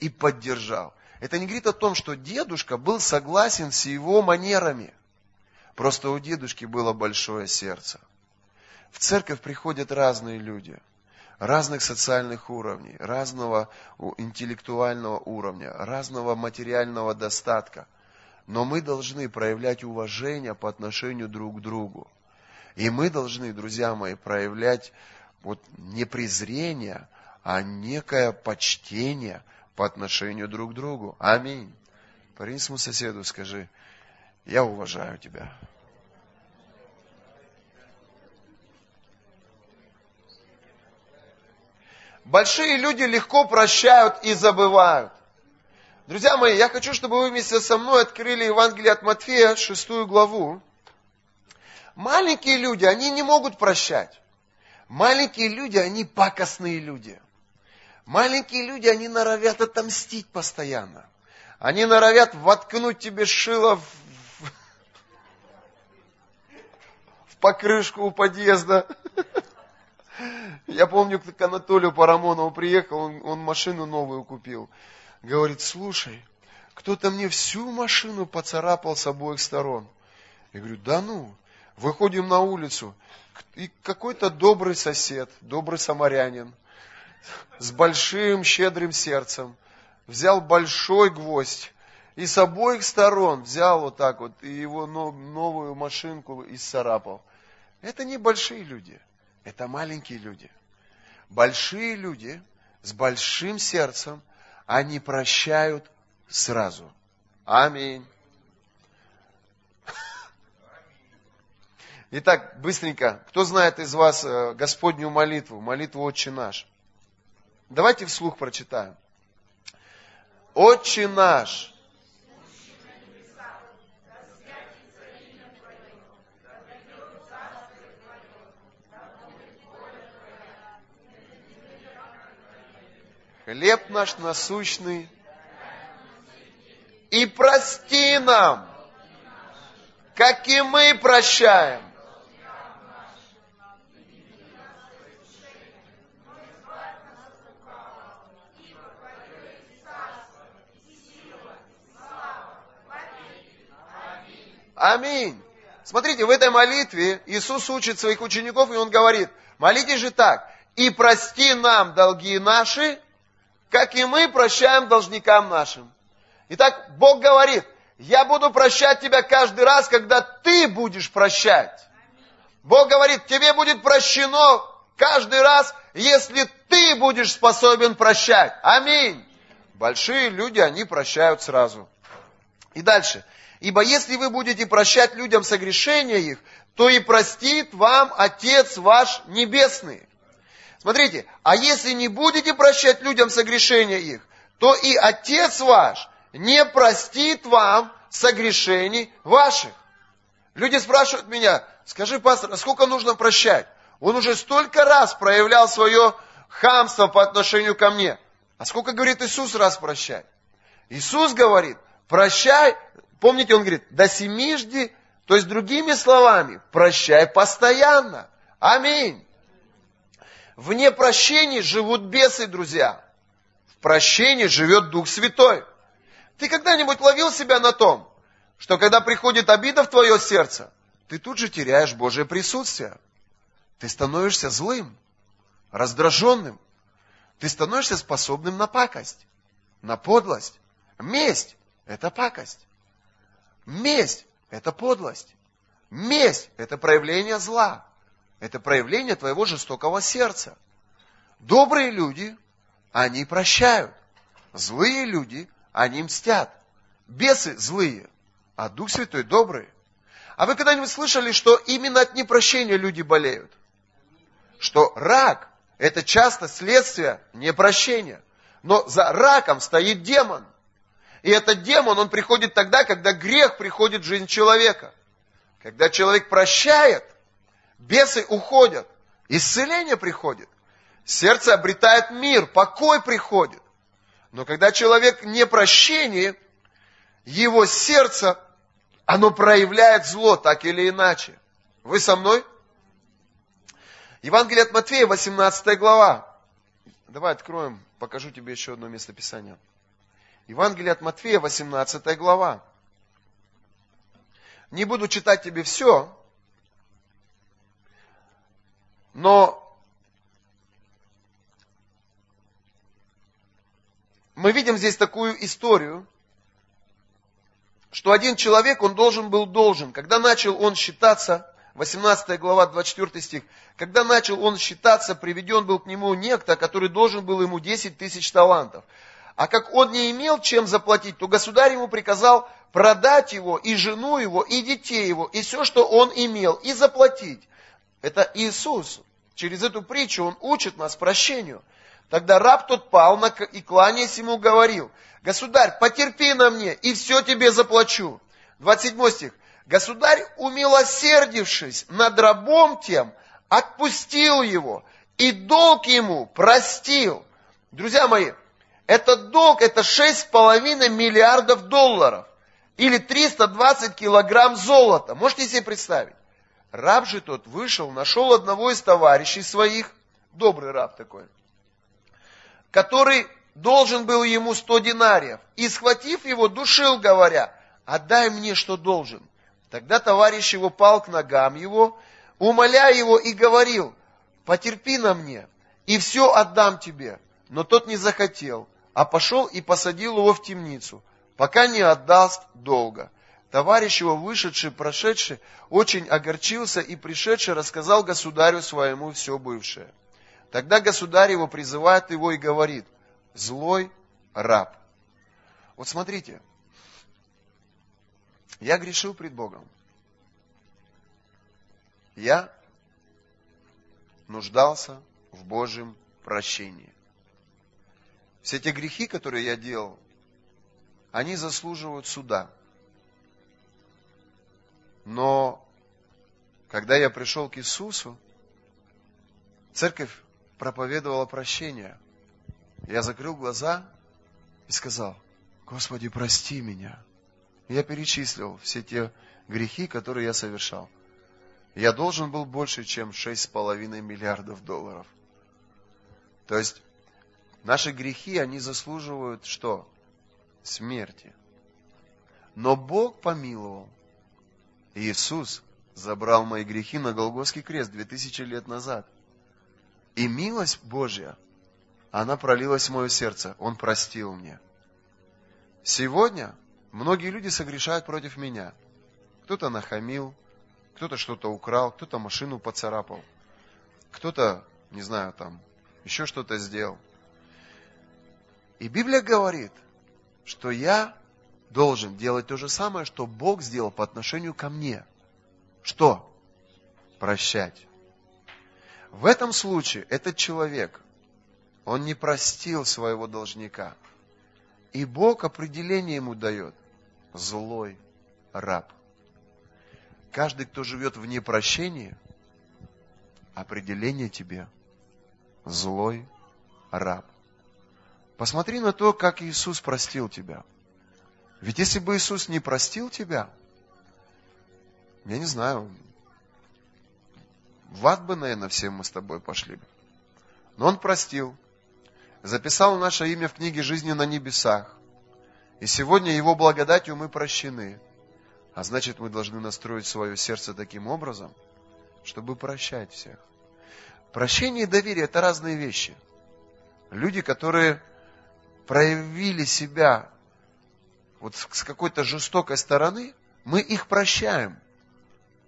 и поддержал. Это не говорит о том, что дедушка был согласен с его манерами. Просто у дедушки было большое сердце. В церковь приходят разные люди – разных социальных уровней, разного интеллектуального уровня, разного материального достатка. Но мы должны проявлять уважение по отношению друг к другу. И мы должны, друзья мои, проявлять вот не презрение, а некое почтение по отношению друг к другу. Аминь. Парень своему соседу скажи, я уважаю тебя. Большие люди легко прощают и забывают. Друзья мои, я хочу, чтобы вы вместе со мной открыли Евангелие от Матфея, шестую главу. Маленькие люди, они не могут прощать. Маленькие люди, они пакостные люди. Маленькие люди, они норовят отомстить постоянно. Они норовят воткнуть тебе шило в, в покрышку у подъезда. Я помню, к Анатолию Парамонову приехал, он, он машину новую купил. Говорит, слушай, кто-то мне всю машину поцарапал с обоих сторон. Я говорю, да ну. Выходим на улицу, и какой-то добрый сосед, добрый самарянин, с большим щедрым сердцем, взял большой гвоздь и с обоих сторон взял вот так вот и его новую машинку исцарапал. Это не большие люди, это маленькие люди. Большие люди с большим сердцем, они прощают сразу. Аминь. Итак, быстренько, кто знает из вас э, Господнюю молитву, молитву «Отче наш»? Давайте вслух прочитаем. «Отче наш, хлеб наш насущный, и прости нам, как и мы прощаем. Аминь. Смотрите, в этой молитве Иисус учит своих учеников, и Он говорит, молитесь же так, и прости нам долги наши, как и мы прощаем должникам нашим. Итак, Бог говорит, я буду прощать тебя каждый раз, когда ты будешь прощать. Бог говорит, тебе будет прощено каждый раз, если ты будешь способен прощать. Аминь. Большие люди, они прощают сразу. И дальше. Ибо если вы будете прощать людям согрешения их, то и простит вам Отец ваш Небесный. Смотрите, а если не будете прощать людям согрешения их, то и Отец ваш не простит вам согрешений ваших. Люди спрашивают меня, скажи, пастор, а сколько нужно прощать? Он уже столько раз проявлял свое хамство по отношению ко мне. А сколько, говорит Иисус, раз прощать? Иисус говорит, прощай, помните, он говорит, до семижды, то есть другими словами, прощай постоянно. Аминь. В непрощении живут бесы, друзья. В прощении живет Дух Святой. Ты когда-нибудь ловил себя на том, что когда приходит обида в твое сердце, ты тут же теряешь Божье присутствие. Ты становишься злым, раздраженным. Ты становишься способным на пакость, на подлость. Месть – это пакость. Месть – это подлость. Месть – это проявление зла. Это проявление твоего жестокого сердца. Добрые люди, они прощают. Злые люди, они мстят. Бесы злые, а Дух Святой добрый. А вы когда-нибудь слышали, что именно от непрощения люди болеют? Что рак – это часто следствие непрощения. Но за раком стоит демон. И этот демон, он приходит тогда, когда грех приходит в жизнь человека. Когда человек прощает, Бесы уходят, исцеление приходит, сердце обретает мир, покой приходит. Но когда человек не прощение, его сердце, оно проявляет зло так или иначе. Вы со мной? Евангелие от Матфея, 18 глава. Давай откроем, покажу тебе еще одно местописание. Евангелие от Матфея, 18 глава. Не буду читать тебе все, но мы видим здесь такую историю, что один человек, он должен был должен. Когда начал он считаться, 18 глава, 24 стих, когда начал он считаться, приведен был к нему некто, который должен был ему 10 тысяч талантов. А как он не имел чем заплатить, то государь ему приказал продать его, и жену его, и детей его, и все, что он имел, и заплатить. Это Иисус. Через эту притчу он учит нас прощению. Тогда раб тот пал и, кланяясь ему, говорил, «Государь, потерпи на мне, и все тебе заплачу». 27 стих. Государь, умилосердившись над рабом тем, отпустил его, и долг ему простил. Друзья мои, этот долг это 6,5 миллиардов долларов, или 320 килограмм золота. Можете себе представить? Раб же тот вышел, нашел одного из товарищей своих, добрый раб такой, который должен был ему сто динариев, и, схватив его, душил, говоря, отдай мне, что должен. Тогда товарищ его пал к ногам его, умоляя его и говорил, потерпи на мне, и все отдам тебе. Но тот не захотел, а пошел и посадил его в темницу, пока не отдаст долго. Товарищ его, вышедший, прошедший, очень огорчился и пришедший рассказал государю своему все бывшее. Тогда государь его призывает его и говорит, злой раб. Вот смотрите, я грешил пред Богом. Я нуждался в Божьем прощении. Все те грехи, которые я делал, они заслуживают суда. Но когда я пришел к Иисусу, церковь проповедовала прощение. Я закрыл глаза и сказал, Господи, прости меня. Я перечислил все те грехи, которые я совершал. Я должен был больше, чем 6,5 миллиардов долларов. То есть наши грехи, они заслуживают что? Смерти. Но Бог помиловал. Иисус забрал мои грехи на Голгофский крест 2000 лет назад. И милость Божья, она пролилась в мое сердце. Он простил мне. Сегодня многие люди согрешают против меня. Кто-то нахамил, кто-то что-то украл, кто-то машину поцарапал, кто-то, не знаю, там, еще что-то сделал. И Библия говорит, что я должен делать то же самое, что Бог сделал по отношению ко мне. Что? Прощать. В этом случае этот человек, он не простил своего должника. И Бог определение ему дает. Злой раб. Каждый, кто живет в непрощении, определение тебе – злой раб. Посмотри на то, как Иисус простил тебя. Ведь если бы Иисус не простил тебя, я не знаю, в ад бы, наверное, все мы с тобой пошли бы. Но Он простил, записал наше имя в книге жизни на небесах. И сегодня Его благодатью мы прощены. А значит, мы должны настроить свое сердце таким образом, чтобы прощать всех. Прощение и доверие – это разные вещи. Люди, которые проявили себя вот с какой-то жестокой стороны, мы их прощаем.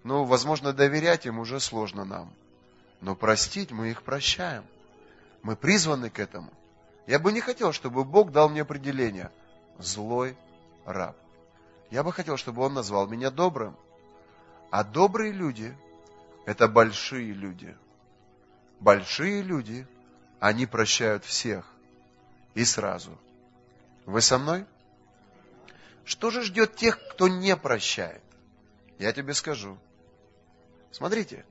Ну, возможно, доверять им уже сложно нам. Но простить мы их прощаем. Мы призваны к этому. Я бы не хотел, чтобы Бог дал мне определение. Злой раб. Я бы хотел, чтобы он назвал меня добрым. А добрые люди – это большие люди. Большие люди, они прощают всех. И сразу. Вы со мной? Что же ждет тех, кто не прощает? Я тебе скажу. Смотрите,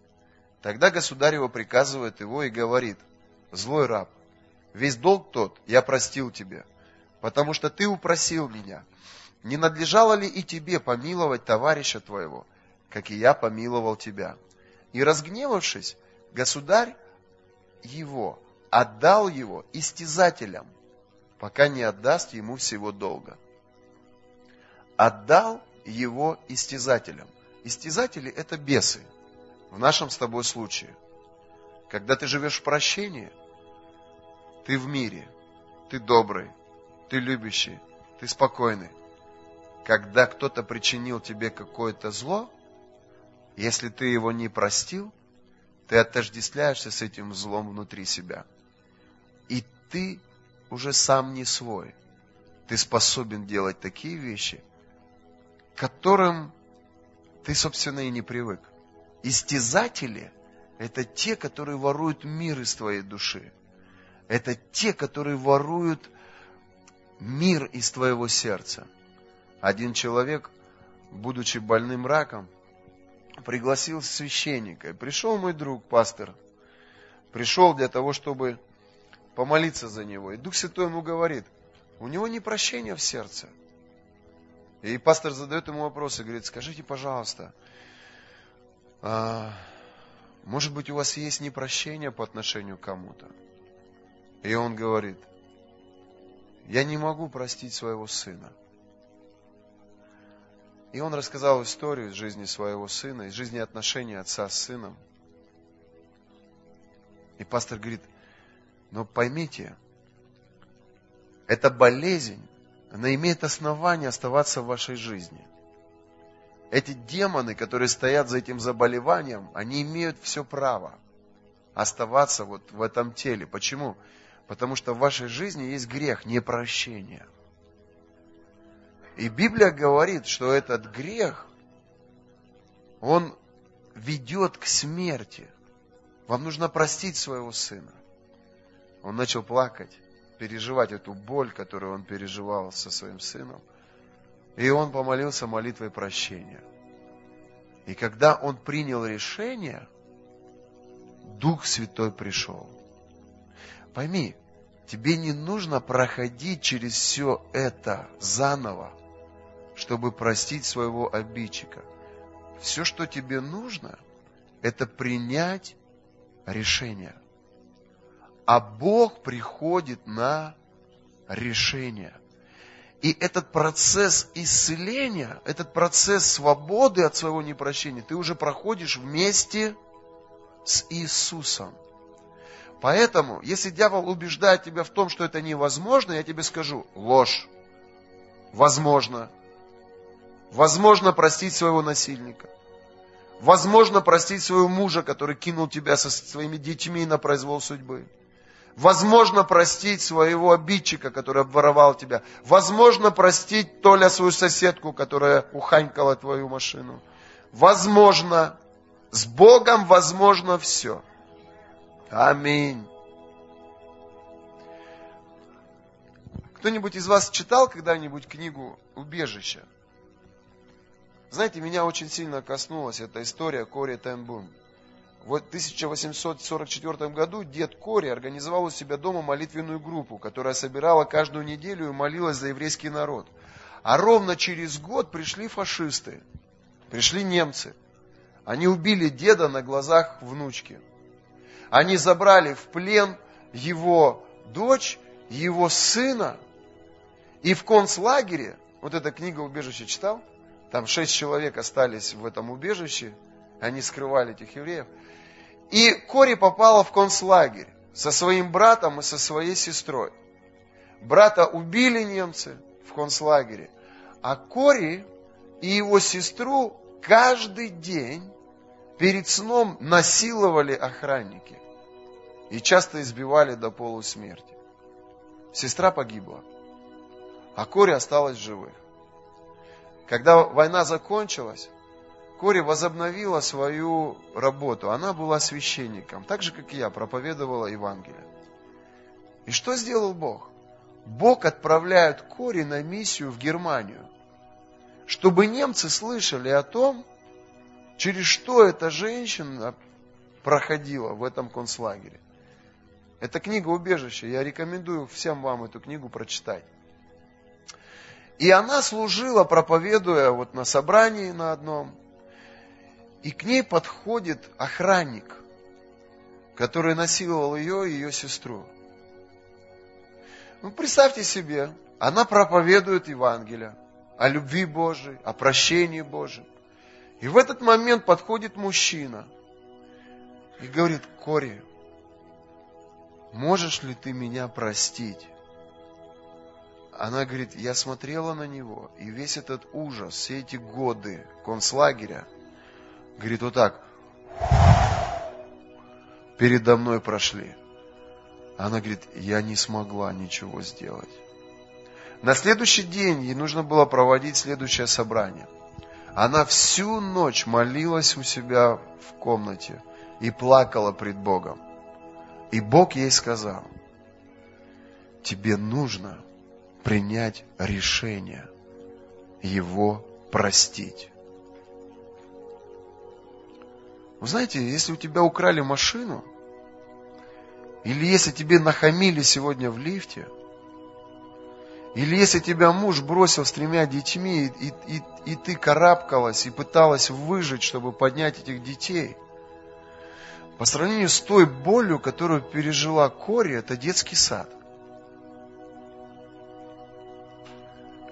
тогда государь его приказывает его и говорит, злой раб, весь долг тот я простил тебе, потому что ты упросил меня – не надлежало ли и тебе помиловать товарища твоего, как и я помиловал тебя? И разгневавшись, государь его отдал его истязателям, пока не отдаст ему всего долга. Отдал его истязателям. Истязатели – это бесы, в нашем с тобой случае. Когда ты живешь в прощении, ты в мире, ты добрый, ты любящий, ты спокойный когда кто-то причинил тебе какое-то зло, если ты его не простил, ты отождествляешься с этим злом внутри себя. И ты уже сам не свой. Ты способен делать такие вещи, которым ты, собственно, и не привык. Истязатели – это те, которые воруют мир из твоей души. Это те, которые воруют мир из твоего сердца. Один человек, будучи больным раком, пригласил священника. Пришел мой друг, пастор, пришел для того, чтобы помолиться за него. И Дух Святой ему говорит, у него не прощение в сердце. И пастор задает ему вопрос и говорит, скажите, пожалуйста, а, может быть, у вас есть непрощение по отношению к кому-то? И он говорит, я не могу простить своего сына. И он рассказал историю из жизни своего сына, из жизни отношений отца с сыном. И пастор говорит, но поймите, эта болезнь, она имеет основание оставаться в вашей жизни. Эти демоны, которые стоят за этим заболеванием, они имеют все право оставаться вот в этом теле. Почему? Потому что в вашей жизни есть грех, непрощение. И Библия говорит, что этот грех, он ведет к смерти. Вам нужно простить своего сына. Он начал плакать, переживать эту боль, которую он переживал со своим сыном. И он помолился молитвой прощения. И когда он принял решение, Дух Святой пришел. Пойми, тебе не нужно проходить через все это заново чтобы простить своего обидчика. Все, что тебе нужно, это принять решение. А Бог приходит на решение. И этот процесс исцеления, этот процесс свободы от своего непрощения, ты уже проходишь вместе с Иисусом. Поэтому, если дьявол убеждает тебя в том, что это невозможно, я тебе скажу, ложь. Возможно. Возможно простить своего насильника. Возможно простить своего мужа, который кинул тебя со своими детьми на произвол судьбы. Возможно простить своего обидчика, который обворовал тебя. Возможно простить Толя свою соседку, которая уханькала твою машину. Возможно. С Богом возможно все. Аминь. Кто-нибудь из вас читал когда-нибудь книгу «Убежище»? Знаете, меня очень сильно коснулась эта история Кори Тенбун. В 1844 году дед Кори организовал у себя дома молитвенную группу, которая собирала каждую неделю и молилась за еврейский народ. А ровно через год пришли фашисты, пришли немцы. Они убили деда на глазах внучки. Они забрали в плен его дочь, его сына. И в концлагере, вот эта книга «Убежище» читал? Там шесть человек остались в этом убежище, они скрывали этих евреев. И Кори попала в концлагерь со своим братом и со своей сестрой. Брата убили немцы в концлагере, а Кори и его сестру каждый день перед сном насиловали охранники и часто избивали до полусмерти. Сестра погибла, а Кори осталась живых. Когда война закончилась, Кори возобновила свою работу. Она была священником, так же, как и я, проповедовала Евангелие. И что сделал Бог? Бог отправляет Кори на миссию в Германию, чтобы немцы слышали о том, через что эта женщина проходила в этом концлагере. Это книга «Убежище». Я рекомендую всем вам эту книгу прочитать. И она служила, проповедуя вот на собрании на одном. И к ней подходит охранник, который насиловал ее и ее сестру. Ну, представьте себе, она проповедует Евангелие о любви Божией, о прощении Божьем. И в этот момент подходит мужчина и говорит, Кори, можешь ли ты меня простить? она говорит, я смотрела на него, и весь этот ужас, все эти годы концлагеря, говорит, вот так, передо мной прошли. Она говорит, я не смогла ничего сделать. На следующий день ей нужно было проводить следующее собрание. Она всю ночь молилась у себя в комнате и плакала пред Богом. И Бог ей сказал, тебе нужно принять решение его простить. Вы знаете, если у тебя украли машину, или если тебе нахамили сегодня в лифте, или если тебя муж бросил с тремя детьми, и, и, и ты карабкалась и пыталась выжить, чтобы поднять этих детей, по сравнению с той болью, которую пережила Кори, это детский сад –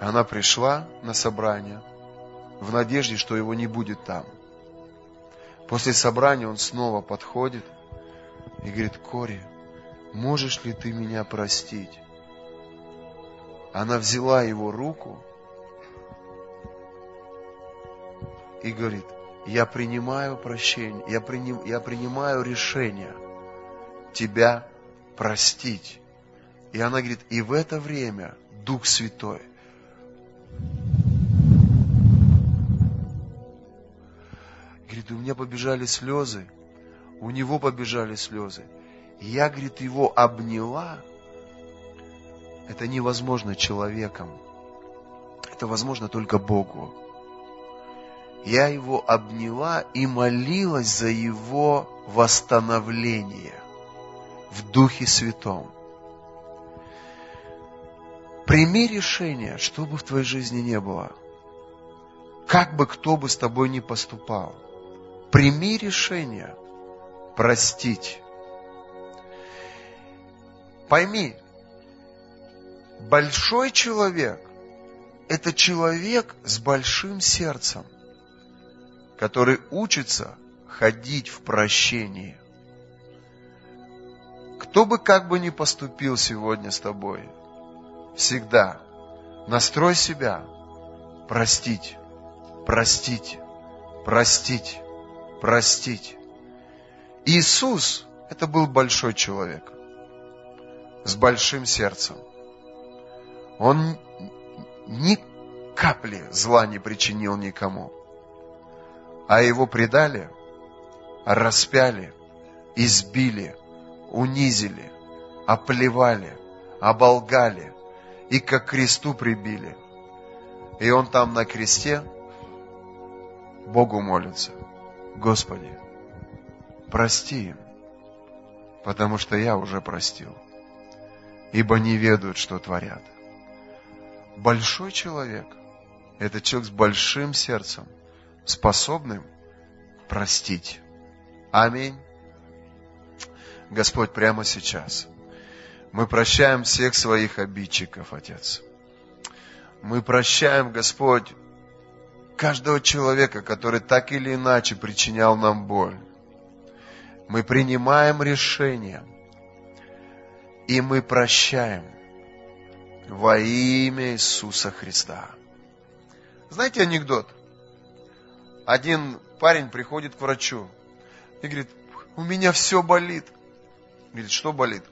Она пришла на собрание, в надежде, что его не будет там. После собрания он снова подходит и говорит, Кори, можешь ли ты меня простить? Она взяла его руку и говорит, я принимаю прощение, я, приним, я принимаю решение тебя простить. И она говорит, и в это время Дух Святой Говорит, у меня побежали слезы, у него побежали слезы. Я, говорит, его обняла. Это невозможно человеком. Это возможно только Богу. Я его обняла и молилась за его восстановление в Духе Святом. Прими решение, что бы в твоей жизни не было. Как бы кто бы с тобой ни поступал. Прими решение простить. Пойми, большой человек – это человек с большим сердцем, который учится ходить в прощении. Кто бы как бы ни поступил сегодня с тобой, всегда настрой себя простить, простить, простить простить. Иисус – это был большой человек с большим сердцем. Он ни капли зла не причинил никому, а его предали, распяли, избили, унизили, оплевали, оболгали и как кресту прибили. И он там на кресте Богу молится. Господи, прости им, потому что я уже простил, ибо не ведают, что творят. Большой человек – это человек с большим сердцем, способным простить. Аминь. Господь, прямо сейчас мы прощаем всех своих обидчиков, Отец. Мы прощаем, Господь, каждого человека, который так или иначе причинял нам боль. Мы принимаем решение, и мы прощаем во имя Иисуса Христа. Знаете анекдот? Один парень приходит к врачу и говорит, у меня все болит. Говорит, что болит?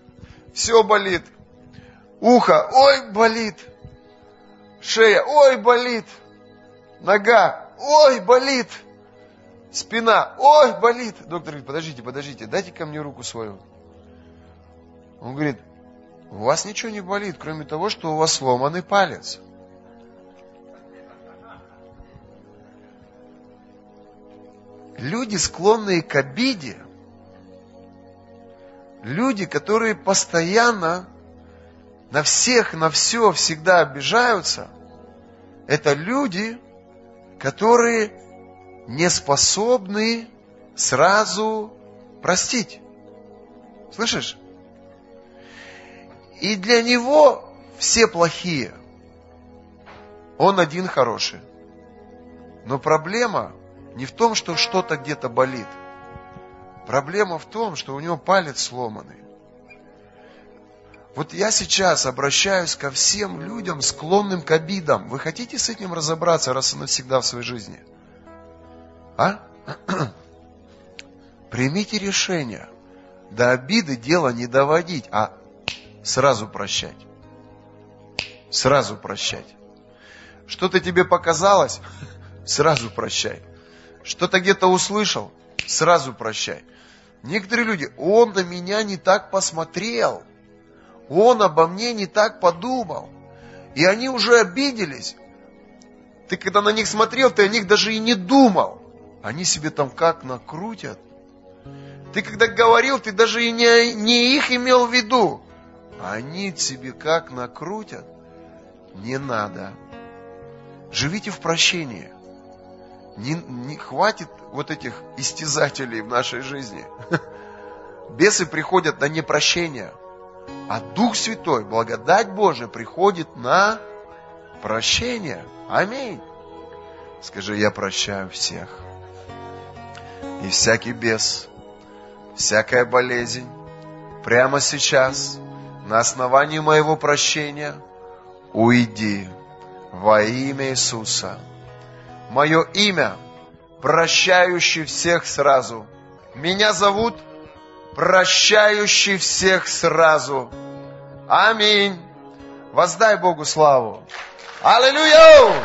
Все болит. Ухо, ой, болит. Шея, ой, болит. Нога, ой, болит. Спина, ой, болит. Доктор говорит, подождите, подождите, дайте ко мне руку свою. Он говорит, у вас ничего не болит, кроме того, что у вас сломанный палец. Люди, склонные к обиде, люди, которые постоянно на всех, на все всегда обижаются, это люди, которые не способны сразу простить. Слышишь? И для него все плохие. Он один хороший. Но проблема не в том, что что-то где-то болит. Проблема в том, что у него палец сломанный. Вот я сейчас обращаюсь ко всем людям, склонным к обидам. Вы хотите с этим разобраться раз и навсегда в своей жизни? А? Примите решение. До обиды дело не доводить, а сразу прощать. Сразу прощать. Что-то тебе показалось, сразу прощай. Что-то где-то услышал, сразу прощай. Некоторые люди, он на меня не так посмотрел – он обо мне не так подумал. И они уже обиделись. Ты когда на них смотрел, ты о них даже и не думал. Они себе там как накрутят. Ты когда говорил, ты даже и не, не их имел в виду. Они себе как накрутят. Не надо. Живите в прощении. Не, не хватит вот этих истязателей в нашей жизни. Бесы приходят на непрощение. А Дух Святой, благодать Божия приходит на прощение. Аминь. Скажи, я прощаю всех. И всякий бес, всякая болезнь, прямо сейчас, на основании моего прощения, уйди во имя Иисуса. Мое имя, прощающий всех сразу. Меня зовут прощающий всех сразу. Аминь. Воздай Богу славу. Аллилуйя!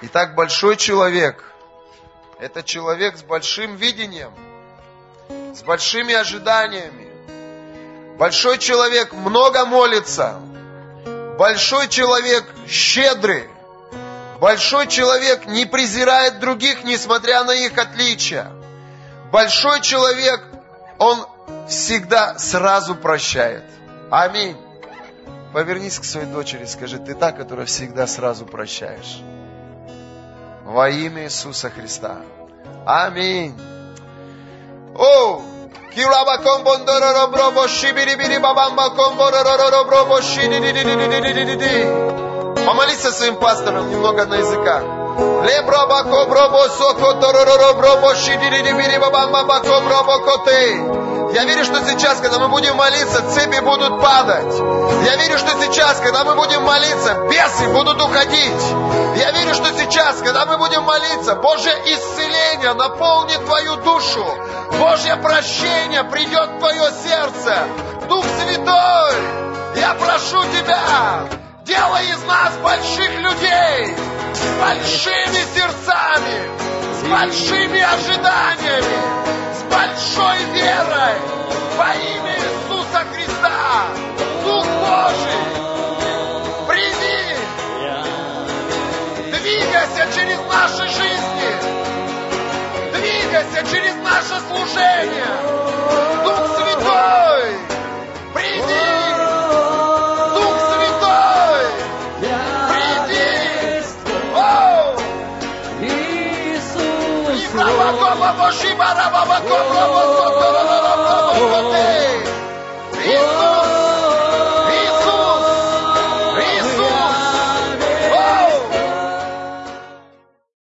Итак, большой человек – это человек с большим видением, с большими ожиданиями. Большой человек много молится. Большой человек щедрый. Большой человек не презирает других, несмотря на их отличия. Большой человек, он всегда сразу прощает. Аминь. Повернись к своей дочери, скажи, ты та, которая всегда сразу прощаешь. Во имя Иисуса Христа. Аминь. О! Дороро бробо шиди бири бабамба комбробо коте. Я верю, что сейчас, когда мы будем молиться, цепи будут падать. Я верю, что сейчас, когда мы будем молиться, бесы будут уходить. Я верю, что сейчас, когда мы будем молиться, Божье исцеление наполнит твою душу. Божье прощение придет в твое сердце. Дух Святой, я прошу Тебя, делай из нас больших людей, с большими сердцами, с большими ожиданиями большой верой во имя Иисуса Христа. Дух Божий, приди, двигайся через наши жизни, двигайся через наше служение. Дух مشیمانا بابا کے بس